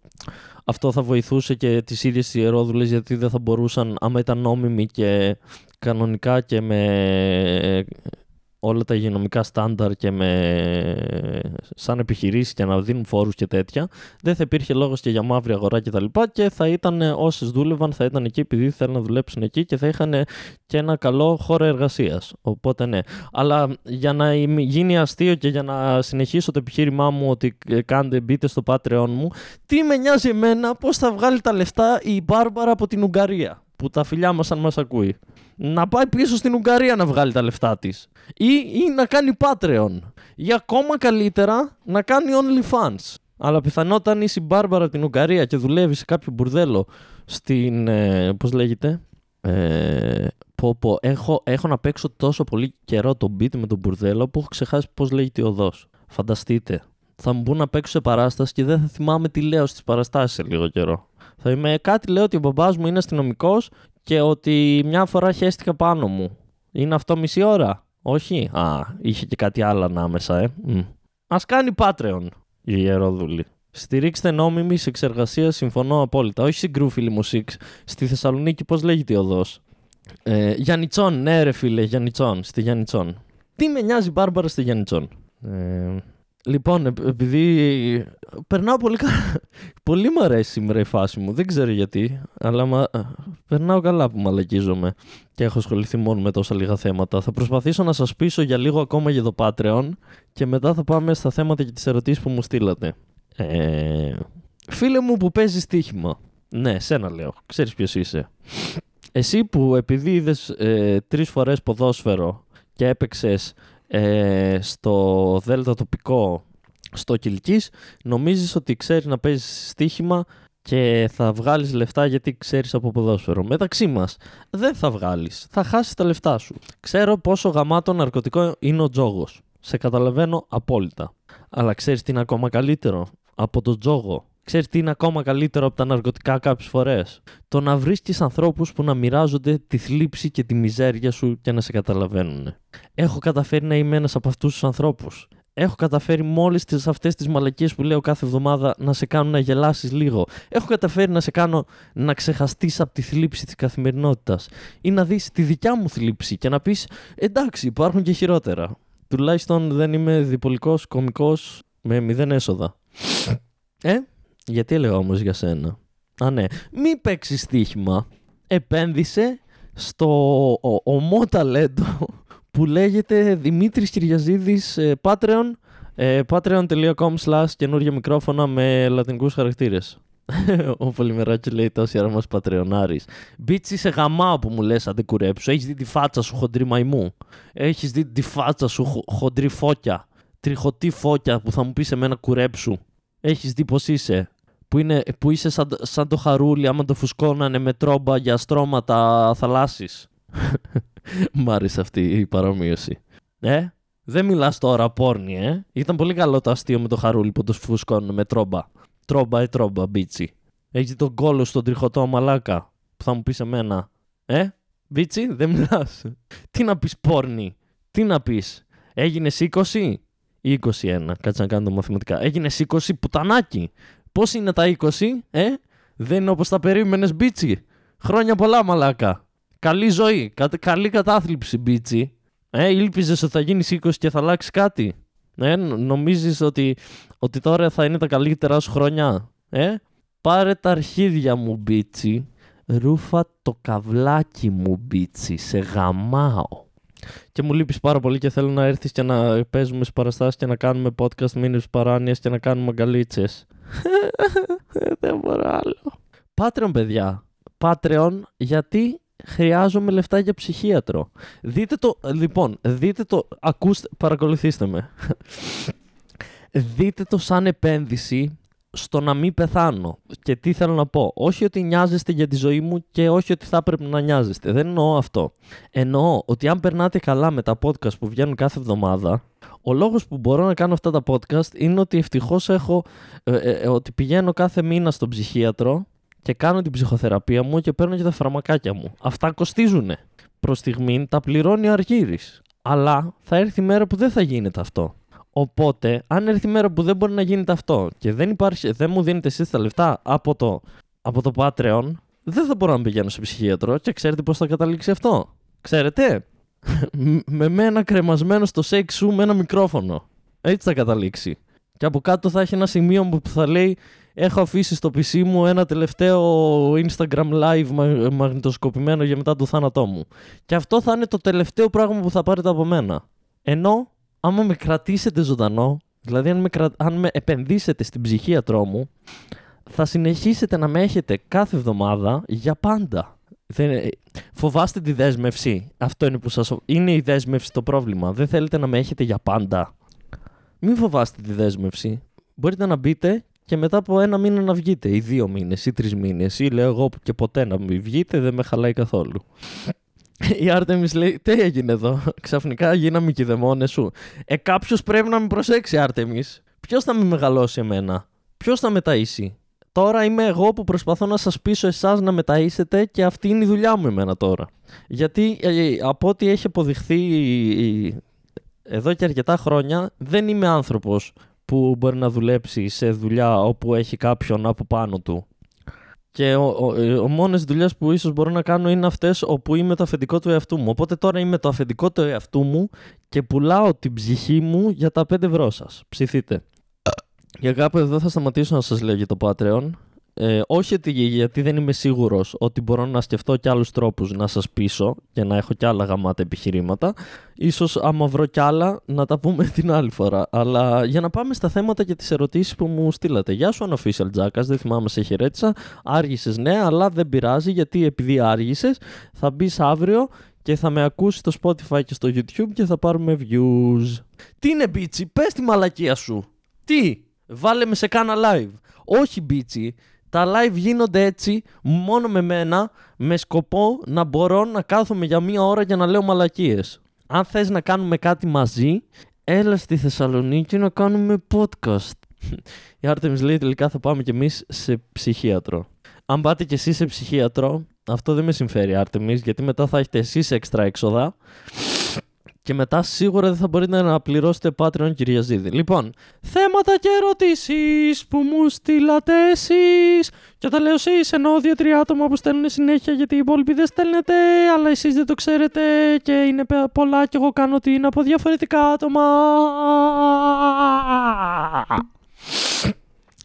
αυτό θα βοηθούσε και τις ίδιες οι ιερόδουλες γιατί δεν θα μπορούσαν άμα ήταν νόμιμοι και κανονικά και με όλα τα υγειονομικά στάνταρ και με σαν επιχειρήσεις και να δίνουν φόρους και τέτοια, δεν θα υπήρχε λόγος και για μαύρη αγορά κτλ. Και, και θα ήταν όσες δούλευαν, θα ήταν εκεί επειδή θέλουν να δουλέψουν εκεί και θα είχαν και ένα καλό χώρο εργασίας. Οπότε ναι. Αλλά για να γίνει αστείο και για να συνεχίσω το επιχείρημά μου ότι κάντε μπείτε στο Patreon μου, τι με νοιάζει εμένα πώς θα βγάλει τα λεφτά η Μπάρμπαρα από την Ουγγαρία που τα φιλιά μας αν μας ακούει. Να πάει πίσω στην Ουγγαρία να βγάλει τα λεφτά της. Ή, ή να κάνει Patreon. Ή ακόμα καλύτερα να κάνει OnlyFans. Αλλά πιθανότατα αν είσαι η Μπάρμπαρα από την Ουγγαρία και δουλεύει σε κάποιο μπουρδέλο στην. Ε, Πώς λέγεται. Ε, πω, πω, έχω, έχω να παίξω τόσο πολύ καιρό το beat με τον μπουρδέλο που έχω ξεχάσει πώς λέγεται η οδός. Φανταστείτε. Θα μου μπουν να παίξω σε παράσταση και δεν θα θυμάμαι τι λέω στις παραστάσεις σε λίγο καιρό. Θα είμαι κάτι, λέω ότι ο μπαμπάς μου είναι αστυνομικός και ότι μια φορά χέστηκα πάνω μου. Είναι αυτό μισή ώρα. Όχι; Α, είχε και κάτι άλλο ανάμεσα, ε. Α κάνει Patreon η Ιερόδουλη. Στηρίξτε νόμιμη σε εξεργασία, συμφωνώ απόλυτα. Όχι συγκρούφιλη μουσικ. Στη Θεσσαλονίκη, πώς λέγεται η οδός. Ε, Γιάννητσόν, ναι, ρε φίλε, Γιάννητσόν. Στη Γιάννητσόν. Τι με νοιάζει η Μπάρμπαρα στη Γιάννητσόν. Ε, Λοιπόν, επειδή περνάω πολύ καλά. πολύ μου αρέσει σήμερα η φάση μου. Δεν ξέρω γιατί, αλλά μα... περνάω καλά που μαλακίζομαι και έχω ασχοληθεί μόνο με τόσα λίγα θέματα. Θα προσπαθήσω να σας πείσω για λίγο ακόμα για το Patreon και μετά θα πάμε στα θέματα και τις ερωτήσεις που μου στείλατε. Ε... Φίλε μου που παίζεις στοίχημα. Ναι, σένα λέω. Ξέρεις ποιος είσαι. Εσύ που επειδή είδες ε, τρεις φορές ποδόσφαιρο και έπαιξες ε, στο Δέλτα τοπικό στο Κιλκής νομίζεις ότι ξέρεις να παίζεις στοίχημα και θα βγάλεις λεφτά γιατί ξέρεις από ποδόσφαιρο. Μεταξύ μας δεν θα βγάλεις, θα χάσεις τα λεφτά σου. Ξέρω πόσο γαμάτο ναρκωτικό είναι ο τζόγος. Σε καταλαβαίνω απόλυτα. Αλλά ξέρεις τι είναι ακόμα καλύτερο; Από τον τζόγο Ξέρεις τι είναι ακόμα καλύτερο από τα ναρκωτικά κάποιες φορές; Το να βρίσκεις ανθρώπους που να μοιράζονται τη θλίψη και τη μιζέρια σου και να σε καταλαβαίνουν. Έχω καταφέρει να είμαι ένας από αυτούς τους ανθρώπους. Έχω καταφέρει μόλις αυτές τις μαλακίες που λέω κάθε εβδομάδα να σε κάνω να γελάσεις λίγο. Έχω καταφέρει να σε κάνω να ξεχαστείς από τη θλίψη της καθημερινότητας. Ή να δεις τη δικιά μου θλίψη και να πεις εντάξει, υπάρχουν και χειρότερα. Τουλάχιστον δεν είμαι διπολικός κωμικό με μηδέν έσοδα. Ε, γιατί έλεγα όμως για σένα; Α, ναι. Μη παίξει στοίχημα. Επένδυσε στο ομό ταλέντο που λέγεται Δημήτρης Κυριαζίδης ε, Patreon ε, patreon.com slash καινούργια μικρόφωνα με λατινικούς χαρακτήρες. Ο Πολυμεράκης λέει τόση ώρα μας πατρεωνάρης. Μπίτσι σε γαμάω που μου λες αν δεν κουρέψω. Έχεις δει τη φάτσα σου χοντρή μαϊμού; Έχεις δει τη φάτσα σου χοντρή φώκια. Τριχωτή φώκια που θα μου πεις εμένα κουρέψου; Έχεις δει πως είσαι; Που, είναι, που είσαι σαν, σαν το χαρούλι άμα το φουσκώνανε με τρόμπα για στρώματα θαλάσσης. Μ' άρεσε αυτή η παρομοίωση. Ε, δεν μιλάς τώρα πόρνη, ε. Ήταν πολύ καλό το αστείο με το χαρούλι που το φουσκώνουν με τρόμπα. Τρόμπα ή τρόμπα, μπίτσι. Έχει τον κόλο στον τριχωτό μαλάκα που θα μου πεις εμένα. Ε, μπίτσι, δεν μιλάς. Τι να πεις πόρνη; Τι να πεις; Έγινες 20. ή 21. Κάτσε να κάνω τα μαθηματικά. Έγινε 20 πουτανάκι. Πώς είναι τα 20, ε; Δεν είναι όπως τα περίμενες, μπίτσι. Χρόνια πολλά, μαλάκα. Καλή ζωή. καλή κατάθλιψη, μπίτσι. Ε, ήλπιζες ότι θα γίνεις 20 και θα αλλάξει κάτι. Ε, νομίζεις ότι, ότι τώρα θα είναι τα καλύτερα σου χρόνια. Ε, πάρε τα αρχίδια μου, μπίτσι. Ρούφα το καβλάκι μου, μπίτσι. Σε γαμάω. Και μου λείπεις πάρα πολύ και θέλω να έρθεις και να παίζουμε στις παραστάσεις και να κάνουμε podcast μήνυ παράνοια και να κάνουμε αγκαλίτσες. Δεν μπορώ άλλο. Patreon, παιδιά. Patreon, γιατί χρειάζομαι λεφτά για ψυχίατρο. Δείτε το, λοιπόν, δείτε το, ακούστε, παρακολουθήστε με. δείτε το σαν επένδυση στο να μην πεθάνω. Και τι θέλω να πω. Όχι ότι νοιάζεστε για τη ζωή μου και όχι ότι θα έπρεπε να νοιάζεστε. Δεν εννοώ αυτό. Εννοώ ότι αν περνάτε καλά με τα podcast που βγαίνουν κάθε εβδομάδα, ο λόγος που μπορώ να κάνω αυτά τα podcast είναι ότι ευτυχώς έχω, ε, ε, ε, ότι πηγαίνω κάθε μήνα στον ψυχίατρο και κάνω την ψυχοθεραπεία μου και παίρνω και τα φαρμακάκια μου. Αυτά κοστίζουν. Προς στιγμή τα πληρώνει ο Αργύρης. Αλλά θα έρθει η μέρα που δεν θα γίνεται αυτό. Οπότε, αν έρθει η μέρα που δεν μπορεί να γίνεται αυτό και δεν, υπάρχει, δεν μου δίνετε εσείς τα λεφτά από το, από το Patreon, δεν θα μπορώ να πηγαίνω σε ψυχίατρο και ξέρετε πώς θα καταλήξει αυτό. Ξέρετε, με μένα κρεμασμένο στο σεξ σου με ένα μικρόφωνο. Έτσι θα καταλήξει. Και από κάτω θα έχει ένα σημείο που θα λέει Έχω αφήσει στο PC μου ένα τελευταίο Instagram live μαγνητοσκοπημένο για μετά το θάνατό μου. Και αυτό θα είναι το τελευταίο πράγμα που θα πάρετε από μένα. Ενώ, άμα με κρατήσετε ζωντανό, δηλαδή αν με, αν με επενδύσετε στην ψυχίατρό μου, θα συνεχίσετε να με έχετε κάθε εβδομάδα για πάντα. Δεν... Φοβάστε τη δέσμευση. Αυτό είναι που σας... Είναι η δέσμευση το πρόβλημα. Δεν θέλετε να με έχετε για πάντα. Μην φοβάστε τη δέσμευση. Μπορείτε να μπείτε και μετά από ένα μήνα να βγείτε, ή δύο μήνες, ή τρεις μήνες, ή λέω εγώ και ποτέ να μην βγείτε, δεν με χαλάει καθόλου. Η Άρτεμις λέει, τι έγινε εδώ, ξαφνικά γίναμε και δαιμόνες σου. Ε, κάποιος πρέπει να με προσέξει, Άρτεμις. Ποιος θα με μεγαλώσει εμένα, ποιος θα με ταΐσει. Τώρα είμαι εγώ που προσπαθώ να σας πείσω εσάς να με ταΐσετε και αυτή είναι η δουλειά μου εμένα τώρα. Γιατί ε, από ό,τι έχει αποδειχθεί εδώ και αρκετά χρόνια δεν είμαι άνθρωπος που μπορεί να δουλέψει σε δουλειά όπου έχει κάποιον από πάνω του. Και ο, ο, ο μόνες δουλειές που ίσως μπορώ να κάνω είναι αυτές όπου είμαι το αφεντικό του εαυτού μου. Οπότε τώρα είμαι το αφεντικό του εαυτού μου και πουλάω την ψυχή μου για τα 5 ευρώ σας. Ψηθείτε. Για κάπου εδώ θα σταματήσω να σας λέω για το Patreon. Ε, όχι ότι, γιατί δεν είμαι σίγουρος ότι μπορώ να σκεφτώ και άλλους τρόπους να σας πείσω και να έχω κι άλλα γαμάτα επιχειρήματα. Ίσως άμα βρω κι άλλα να τα πούμε την άλλη φορά. Αλλά για να πάμε στα θέματα και τις ερωτήσεις που μου στείλατε. Γεια σου Unofficial Jackas, δεν θυμάμαι σε χαιρέτησα. Άργησες ναι, αλλά δεν πειράζει γιατί επειδή άργησες θα μπεις αύριο και θα με ακούσεις στο Spotify και στο YouTube και θα πάρουμε views. Τι είναι μπίτσι, πες τη μαλακία σου. Τι, βάλε με σε κάνα live. Όχι μπίτσι, τα live γίνονται έτσι μόνο με μένα με σκοπό να μπορώ να κάθομαι για μία ώρα για να λέω μαλακίες. Αν θες να κάνουμε κάτι μαζί, έλα στη Θεσσαλονίκη να κάνουμε podcast. Η Artemis λέει τελικά θα πάμε κι εμείς σε ψυχίατρο. Αν πάτε κι εσείς σε ψυχίατρο, αυτό δεν με συμφέρει Artemis, γιατί μετά θα έχετε εσείς έξτρα έξοδα και μετά σίγουρα δεν θα μπορείτε να πληρώσετε Patreon κυρία Ζήδη. Λοιπόν, θέματα και ερωτήσεις που μου στείλατε εσείς. Και όταν λέω εσείς, εννοώ δύο-τρία άτομα που στέλνουν συνέχεια γιατί οι υπόλοιποι δεν στέλνετε, αλλά εσείς δεν το ξέρετε και είναι πολλά και εγώ κάνω ότι είναι από διαφορετικά άτομα.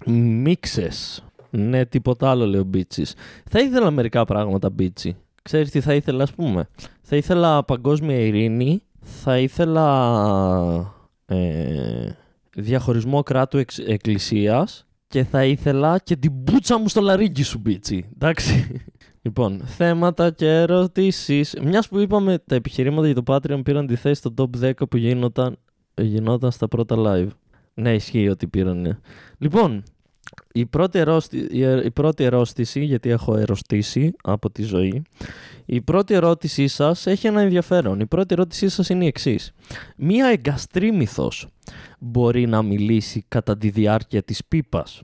Μίξες. Ναι, τίποτα άλλο λέω μπίτσι. Θα ήθελα μερικά πράγματα μπίτσι. Ξέρεις τι θα ήθελα, ας πούμε; Θα ήθελα παγκόσμια ειρήνη θα ήθελα ε, διαχωρισμό κράτου εξ, εκκλησίας και θα ήθελα και την μπούτσα μου στο λαρίκι σου μπίτσι. Εντάξει. Λοιπόν, θέματα και ερωτήσεις. Μιας που είπαμε τα επιχειρήματα για το Patreon πήραν τη θέση στο top 10 που γινόταν, γινόταν στα πρώτα live. Ναι, ισχύει ότι πήραν. Λοιπόν, η πρώτη, ερώστη, η πρώτη ερώτηση, γιατί έχω ερωτήσει από τη ζωή, η πρώτη ερώτησή σας έχει ένα ενδιαφέρον. Η πρώτη ερώτησή σας είναι η εξής. Μία εγκαστρίμηθος μπορεί να μιλήσει κατά τη διάρκεια της πίπας.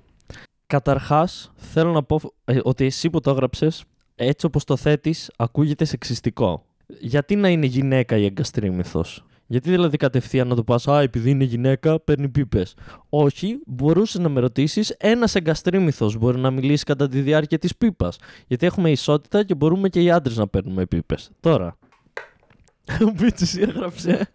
Καταρχάς, θέλω να πω ε, ότι εσύ που το έγραψες, έτσι όπως το θέτεις, ακούγεται σεξιστικό. Γιατί να είναι γυναίκα η εγκαστρίμηθος; Γιατί δηλαδή κατευθείαν να το πας, Α, επειδή είναι γυναίκα, παίρνει πίπε. Όχι, μπορούσε να με ρωτήσεις, ένας εγκαστρίμηθος μπορεί να μιλήσει κατά τη διάρκεια της πίπας. Γιατί έχουμε ισότητα και μπορούμε και οι άντρες να παίρνουμε πίπε. Τώρα. Ο Μπίτσις έγραψε.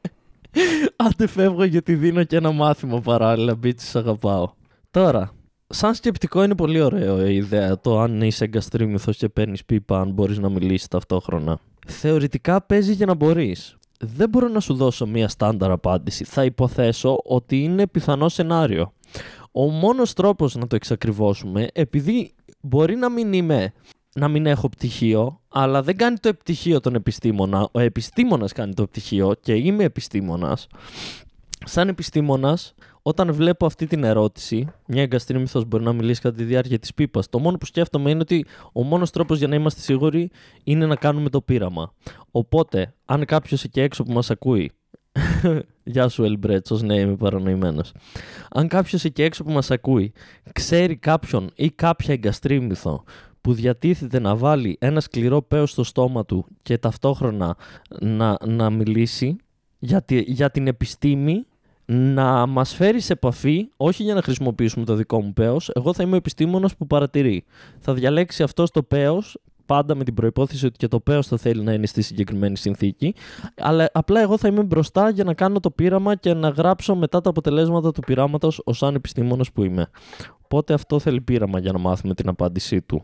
Άντε φεύγω γιατί δίνω και ένα μάθημα παράλληλα. Μπίτσις αγαπάω. Τώρα, σαν σκεπτικό είναι πολύ ωραίο η ιδέα το αν είσαι εγκαστρίμηθος και παίρνεις πίπα, αν μπορείς να μιλήσεις ταυτόχρονα. Θεωρητικά παίζει για να μπορείς. Δεν μπορώ να σου δώσω μία στάνταρ απάντηση. Θα υποθέσω ότι είναι πιθανό σενάριο. Ο μόνος τρόπος να το εξακριβώσουμε, επειδή μπορεί να μην είμαι, να μην έχω πτυχίο, αλλά δεν κάνει το πτυχίο τον επιστήμονα. Ο επιστήμονας κάνει το πτυχίο και είμαι επιστήμονας. Σαν επιστήμονας, όταν βλέπω αυτή την ερώτηση, μια εγκαστρίμηθος μπορεί να μιλήσει κατά τη διάρκεια της πίπας. Το μόνο που σκέφτομαι είναι ότι ο μόνος τρόπος για να είμαστε σίγουροι είναι να κάνουμε το πείραμα. Οπότε, αν κάποιος εκεί έξω που μας ακούει. Γεια σου, Ελμπρέτσο. Ναι, είμαι παρανοημένος. Αν κάποιος εκεί έξω που μας ακούει ξέρει κάποιον ή κάποια εγκαστρίμηθο που διατίθεται να βάλει ένα σκληρό πέος στο στόμα του και ταυτόχρονα να, να μιλήσει για, για την επιστήμη να μας φέρει σε επαφή, όχι για να χρησιμοποιήσουμε το δικό μου πέος, εγώ θα είμαι ο επιστήμονας που παρατηρεί. Θα διαλέξει αυτό το πέος, πάντα με την προπόθεση ότι και το πέος θα θέλει να είναι στη συγκεκριμένη συνθήκη, αλλά απλά εγώ θα είμαι μπροστά για να κάνω το πείραμα και να γράψω μετά τα αποτελέσματα του πειράματος ως σαν επιστήμονας που είμαι. Οπότε αυτό θέλει πείραμα για να μάθουμε την απάντησή του.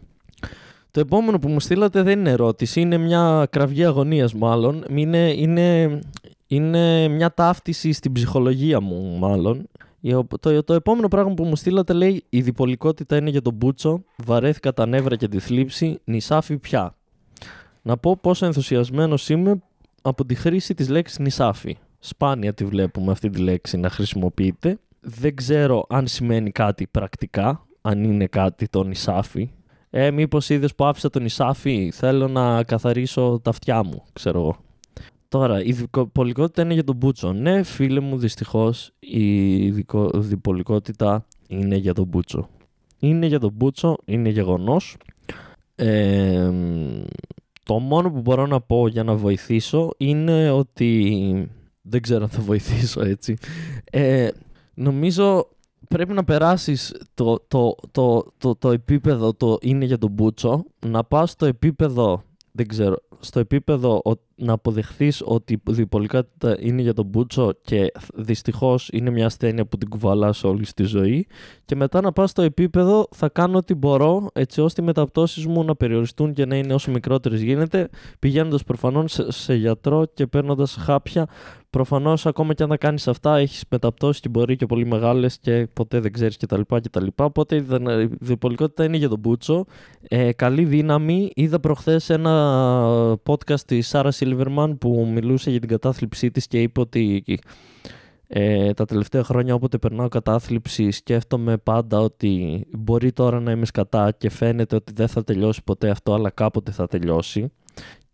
Το επόμενο που μου στείλατε δεν είναι ερώτηση, είναι μια κραυγή αγωνίας μάλλον. Είναι, είναι είναι μια ταύτιση στην ψυχολογία μου, μάλλον. Το, το επόμενο πράγμα που μου στείλατε λέει: Η διπολικότητα είναι για τον Μπούτσο. Βαρέθηκα τα νεύρα και τη θλίψη. Νησάφι πια. Να πω πόσο ενθουσιασμένος είμαι από τη χρήση της λέξης νησάφι. Σπάνια τη βλέπουμε αυτή τη λέξη να χρησιμοποιείται. Δεν ξέρω αν σημαίνει κάτι πρακτικά, αν είναι κάτι το νησάφι. Ε, μήπως είδες που άφησα το νησάφι, θέλω να καθαρίσω τα αυτιά μου, ξέρω εγώ. Τώρα, η διπολικότητα είναι για τον Μπούτσο. Ναι, φίλε μου, δυστυχώς η διπολικότητα είναι για τον Μπούτσο. Είναι για τον Μπούτσο, είναι γεγονός. Ε, το μόνο που μπορώ να πω για να βοηθήσω είναι ότι. Δεν ξέρω αν θα βοηθήσω έτσι. Ε, νομίζω πρέπει να περάσεις το, το, το, το, το επίπεδο το είναι για τον Μπούτσο, να πας στο επίπεδο, δεν ξέρω, στο επίπεδο να αποδεχθείς ότι η διπολικότητα είναι για τον Μπούτσο και δυστυχώς είναι μια ασθένεια που την κουβαλάς όλη στη ζωή και μετά να πας στο επίπεδο θα κάνω ό,τι μπορώ έτσι ώστε οι μεταπτώσεις μου να περιοριστούν και να είναι όσο μικρότερες γίνεται πηγαίνοντας προφανώς σε, σε γιατρό και παίρνοντας χάπια Προφανώς, ακόμα και αν τα κάνεις αυτά, έχεις μεταπτώσεις και μπορεί και πολύ μεγάλες και ποτέ δεν ξέρεις κτλ. κτλ. Οπότε η διπολικότητα είναι για τον Μπούτσο. Ε, καλή δύναμη. Είδα προχθές ένα podcast της Σάρα Σίλβερμαν που μιλούσε για την κατάθλιψή της και είπε ότι ε, τα τελευταία χρόνια όποτε περνάω κατάθλιψη σκέφτομαι πάντα ότι μπορεί τώρα να είμαι σκατά και φαίνεται ότι δεν θα τελειώσει ποτέ αυτό αλλά κάποτε θα τελειώσει.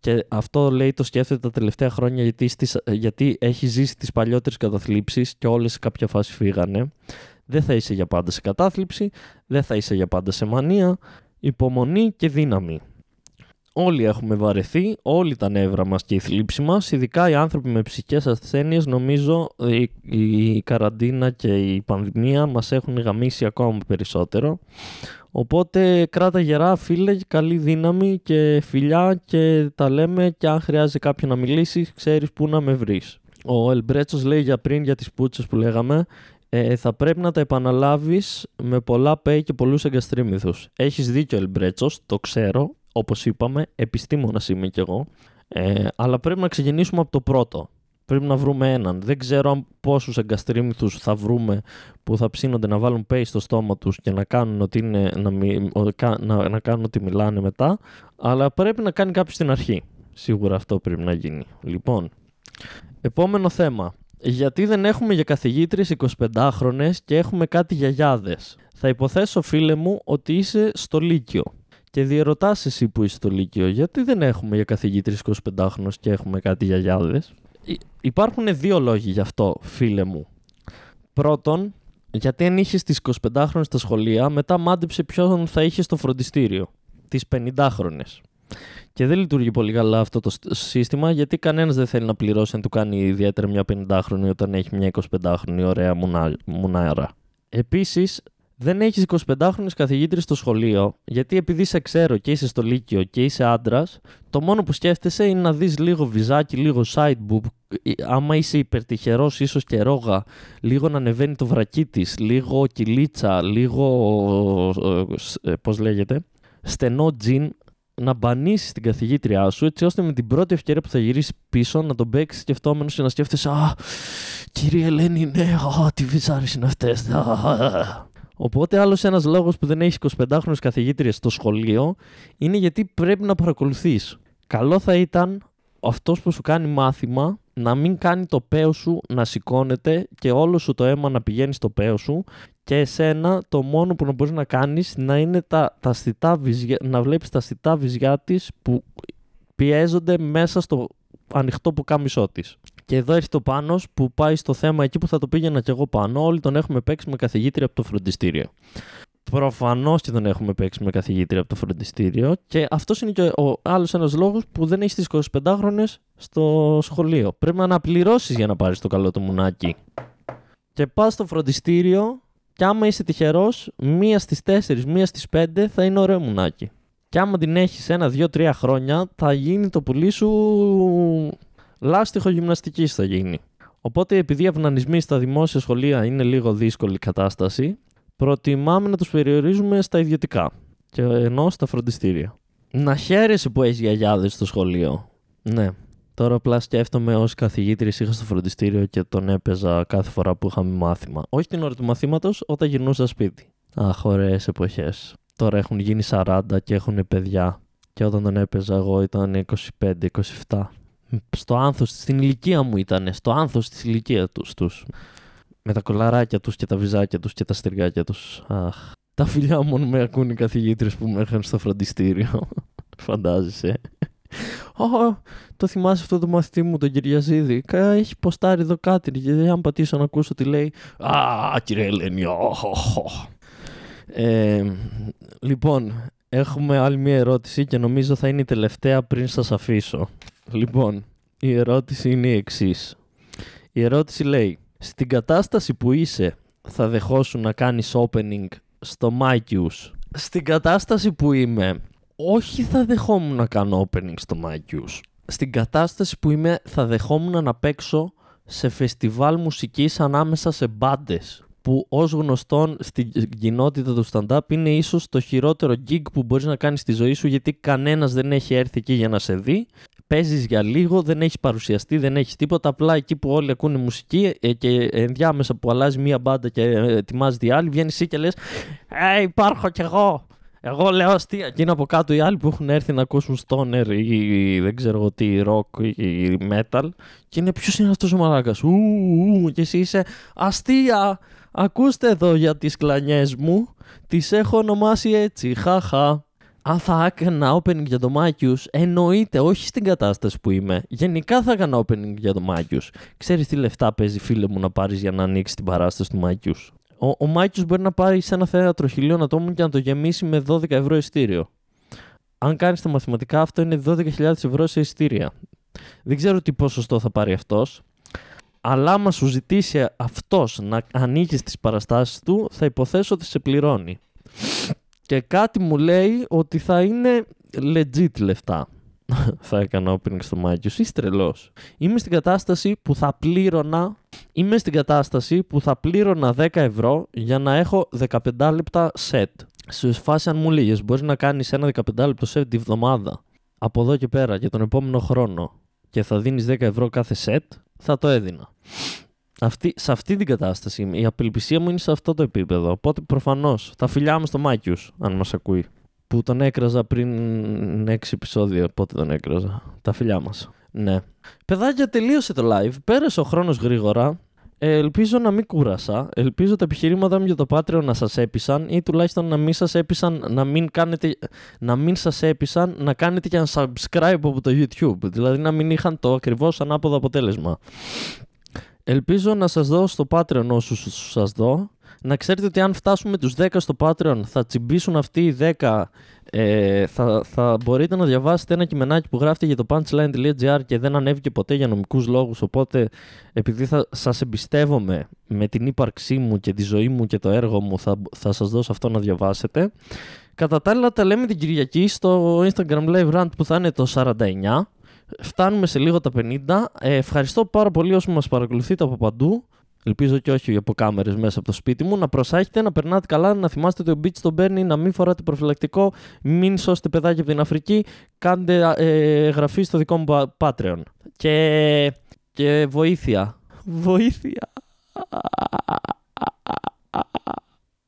Και αυτό λέει το σκέφτεται τα τελευταία χρόνια γιατί, στις, γιατί έχει ζήσει τις παλιότερες καταθλίψεις και όλες σε κάποια φάση φύγανε. Δεν θα είσαι για πάντα σε κατάθλιψη, δεν θα είσαι για πάντα σε μανία, υπομονή και δύναμη. Όλοι έχουμε βαρεθεί, όλοι τα νεύρα μας και η θλίψη μας, ειδικά οι άνθρωποι με ψυχικές ασθένειες, νομίζω η, η καραντίνα και η πανδημία μας έχουν γαμίσει ακόμα περισσότερο. Οπότε κράτα γερά φίλε, καλή δύναμη και φιλιά και τα λέμε και αν χρειάζεται κάποιον να μιλήσει ξέρεις πού να με βρεις. Ο Ελμπρέτσος λέει για πριν για τις πούτσες που λέγαμε ε, θα πρέπει να τα επαναλάβεις με πολλά pay και πολλούς εγκαστρίμηθους. Έχεις δίκιο Ελμπρέτσος, το ξέρω, όπως είπαμε, επιστήμονας είμαι κι εγώ, ε, αλλά πρέπει να ξεκινήσουμε από το πρώτο. Πρέπει να βρούμε έναν. Δεν ξέρω πόσους εγκαστρίμηθους θα βρούμε που θα ψήνονται να βάλουν pay στο στόμα τους και να κάνουν, ότι είναι, να, να, να κάνουν ότι μιλάνε μετά. Αλλά πρέπει να κάνει κάποιος στην αρχή. Σίγουρα αυτό πρέπει να γίνει. Λοιπόν, επόμενο θέμα. Γιατί δεν έχουμε για καθηγήτρες 25χρονες και έχουμε κάτι γιαγιάδες; Θα υποθέσω φίλε μου ότι είσαι στο Λύκειο. Και διερωτάς εσύ που είσαι στο Λύκειο, γιατί δεν έχουμε για καθηγήτρες 25χρονες και έχουμε κάτι γιαγιάδες; Υπάρχουν δύο λόγοι γι' αυτό, φίλε μου. Πρώτον, γιατί αν είχες τις 25 χρόνια στα σχολεία, μετά μάντεψε ποιον θα είχες στο φροντιστήριο. Τις 50 χρόνε. Και δεν λειτουργεί πολύ καλά αυτό το σύστημα γιατί κανένας δεν θέλει να πληρώσει αν του κάνει ιδιαίτερα μια 50χρονη όταν έχει μια 25χρονη ωραία μουνάρα. Επίσης, δεν έχεις 25χρονε καθηγήτρε στο σχολείο, γιατί επειδή σε ξέρω και είσαι στο Λύκειο και είσαι άντρας, το μόνο που σκέφτεσαι είναι να δεις λίγο βυζάκι, λίγο sideboob. Άμα είσαι υπερτυχερός, ίσως και ρόγα, λίγο να ανεβαίνει το βρακί της, λίγο κυλίτσα, λίγο. Ε, Πώς λέγεται, στενό τζιν, να μπανίσεις την καθηγήτριά σου, έτσι ώστε με την πρώτη ευκαιρία που θα γυρίσεις πίσω να τον παίξεις σκεφτόμενος και να σκέφτεσαι Α, κύριε Ελένη, ναι, α, τι βυζάρι είναι αυτές. Οπότε άλλος ένας λόγος που δεν έχεις 25χρονε καθηγήτριες στο σχολείο είναι γιατί πρέπει να παρακολουθείς. Καλό θα ήταν αυτός που σου κάνει μάθημα να μην κάνει το παίο σου να σηκώνεται και όλο σου το αίμα να πηγαίνει στο παίο σου και εσένα το μόνο που να μπορείς να κάνεις να είναι τα, τα στιτά βυζιά, να βλέπεις τα στιτά βυζιά της που πιέζονται μέσα στο ανοιχτό που κάμισό της. Και εδώ έρχεται ο πάνω που πάει στο θέμα εκεί που θα το πήγαινα κι εγώ πάνω. Όλοι τον έχουμε παίξει με καθηγήτρια από το φροντιστήριο. Προφανώς και τον έχουμε παίξει με καθηγήτρια από το φροντιστήριο. Και αυτός είναι και ο άλλος ένας λόγος που δεν έχεις τις 25χρονε στο σχολείο. Πρέπει να αναπληρώσεις για να πάρεις το καλό του μουνάκι. Και πας στο φροντιστήριο, και άμα είσαι τυχερός, μία στις 4, μία στις 5 θα είναι ωραίο μουνάκι. Και άμα την έχεις ένα, δύο, τρία χρόνια, θα γίνει το πουλί σου λάστιχο γυμναστικής θα γίνει. Οπότε, επειδή οι αυνανισμοί στα δημόσια σχολεία είναι λίγο δύσκολη κατάσταση, προτιμάμε να τους περιορίζουμε στα ιδιωτικά. Και ενώ στα φροντιστήρια. Να χαίρεσαι που έχεις γιαγιάδες στο σχολείο. Ναι. Τώρα απλά σκέφτομαι ως καθηγήτριας είχα στο φροντιστήριο και τον έπαιζα κάθε φορά που είχαμε μάθημα. Όχι την ώρα του μαθήματος, όταν γυρνούσα σπίτι. Αχ, ωραίε εποχές. Τώρα έχουν γίνει 40 και έχουν παιδιά. Και όταν τον έπαιζα εγώ ήταν 25-27 στο άνθος, στην ηλικία μου ήταν, στο άνθος της ηλικία τους, τους. Με τα κολαράκια τους και τα βυζάκια τους και τα στεργάκια τους. Αχ. Τα φιλιά μου με ακούν οι καθηγήτρες που με έρχαν στο φροντιστήριο. Φαντάζεσαι. Oh, το θυμάσαι αυτό το μαθητή μου, τον Κυριαζίδη; Έχει ποστάρει εδώ κάτι. Γιατί αν πατήσω να ακούσω τι λέει. Α, κύριε Ελένη. Ε, λοιπόν, έχουμε άλλη μία ερώτηση και νομίζω θα είναι η τελευταία πριν σας αφήσω. Λοιπόν, η ερώτηση είναι η εξής. Η ερώτηση λέει, στην κατάσταση που είσαι θα δεχόσουν να κάνεις opening στο MyQs. Στην κατάσταση που είμαι, όχι θα δεχόμουν να κάνω opening στο MyQs. Στην κατάσταση που είμαι θα δεχόμουν να παίξω σε φεστιβάλ μουσικής ανάμεσα σε μπάντες που ως γνωστόν στην κοινότητα του stand-up είναι ίσως το χειρότερο gig που μπορείς να κάνεις στη ζωή σου γιατί κανένας δεν έχει έρθει εκεί για να σε δει παίζεις για λίγο, δεν έχεις παρουσιαστεί, δεν έχεις τίποτα. Απλά εκεί που όλοι ακούνε μουσική ε, και ενδιάμεσα που αλλάζει μία μπάντα και ετοιμάζεται η άλλη, βγαίνεις εσύ και λες: Ε, υπάρχω κι εγώ. Εγώ λέω αστεία. Και είναι από κάτω οι άλλοι που έχουν έρθει να ακούσουν stoner ή δεν ξέρω εγώ τι, rock ή metal. Και είναι ποιος είναι αυτός ο μαλάκας; Ου, και εσύ είσαι αστεία. Ακούστε εδώ για τις κλανιές μου. Τις έχω ονομάσει έτσι. Χαχα αν θα έκανα opening για το Μάκιους, εννοείται, όχι στην κατάσταση που είμαι. Γενικά θα έκανα opening για το Μάκιους. Ξέρεις τι λεφτά παίζει φίλε μου να πάρεις για να ανοίξεις την παράσταση του Μάκιους. Ο, ο Μάκιους μπορεί να πάρει σε ένα θέατρο χιλίων ατόμων και να το γεμίσει με 12 ευρώ ειστήριο. Αν κάνεις τα μαθηματικά αυτό είναι 12.000 ευρώ σε ειστήρια. Δεν ξέρω τι ποσοστό θα πάρει αυτός. Αλλά άμα σου ζητήσει αυτός να ανοίξεις τις παραστάσεις του, θα υποθέσω ότι σε πληρώνει. Και κάτι μου λέει ότι θα είναι legit λεφτά. θα έκανα opening στο Μάκιο. Είσαι τρελός. Είμαι στην κατάσταση που θα πλήρωνα. Είμαι στην κατάσταση που θα πλήρωνα 10 ευρώ για να έχω 15 λεπτά set. Σε φάση αν μου λέγες, μπορείς να κάνεις ένα 15 λεπτό set τη βδομάδα από εδώ και πέρα για τον επόμενο χρόνο και θα δίνεις 10 ευρώ κάθε set, θα το έδινα. Αυτή, σε αυτή την κατάσταση η απελπισία μου είναι σε αυτό το επίπεδο. Οπότε προφανώς τα φιλιά μου στο Μάκιους, αν μας ακούει. Που τον έκραζα πριν 6 επεισόδια. Πότε τον έκραζα. Τα φιλιά μας. Ναι. Παιδάκια, τελείωσε το live. Πέρασε ο χρόνος γρήγορα. Ε, ελπίζω να μην κούρασα. Ελπίζω τα επιχειρήματα μου για το Patreon να σας έπεισαν ή τουλάχιστον να μην σας έπεισαν να μην, κάνετε, να μην σας έπεισαν να κάνετε και ένα subscribe από το YouTube. Δηλαδή να μην είχαν το ακριβώς ανάποδο αποτέλεσμα. Ελπίζω να σας δω στο Patreon όσους σας δω, Να ξέρετε ότι αν φτάσουμε τους 10 στο Patreon θα τσιμπήσουν αυτοί οι 10 ε, θα, θα μπορείτε να διαβάσετε ένα κειμενάκι που γράφεται για το punchline.gr και δεν ανέβηκε ποτέ για νομικούς λόγους. Οπότε επειδή θα σας εμπιστεύομαι με την ύπαρξή μου και τη ζωή μου και το έργο μου θα, θα σας δώσω αυτό να διαβάσετε. Κατά τα άλλα τα λέμε την Κυριακή στο Instagram Live Rant που θα είναι το 49 Φτάνουμε σε λίγο τα 50. Ε, ευχαριστώ πάρα πολύ όσοι μας παρακολουθείτε από παντού. Ελπίζω και όχι από κάμερες μέσα από το σπίτι μου. Να προσέχετε, να περνάτε καλά, να θυμάστε ότι ο Μπίτ τον παίρνει, να μην φοράτε προφυλακτικό, μην σώσετε παιδάκια από την Αφρική. Κάντε ε, γραφή στο δικό μου Patreon. Και, και βοήθεια. Βοήθεια.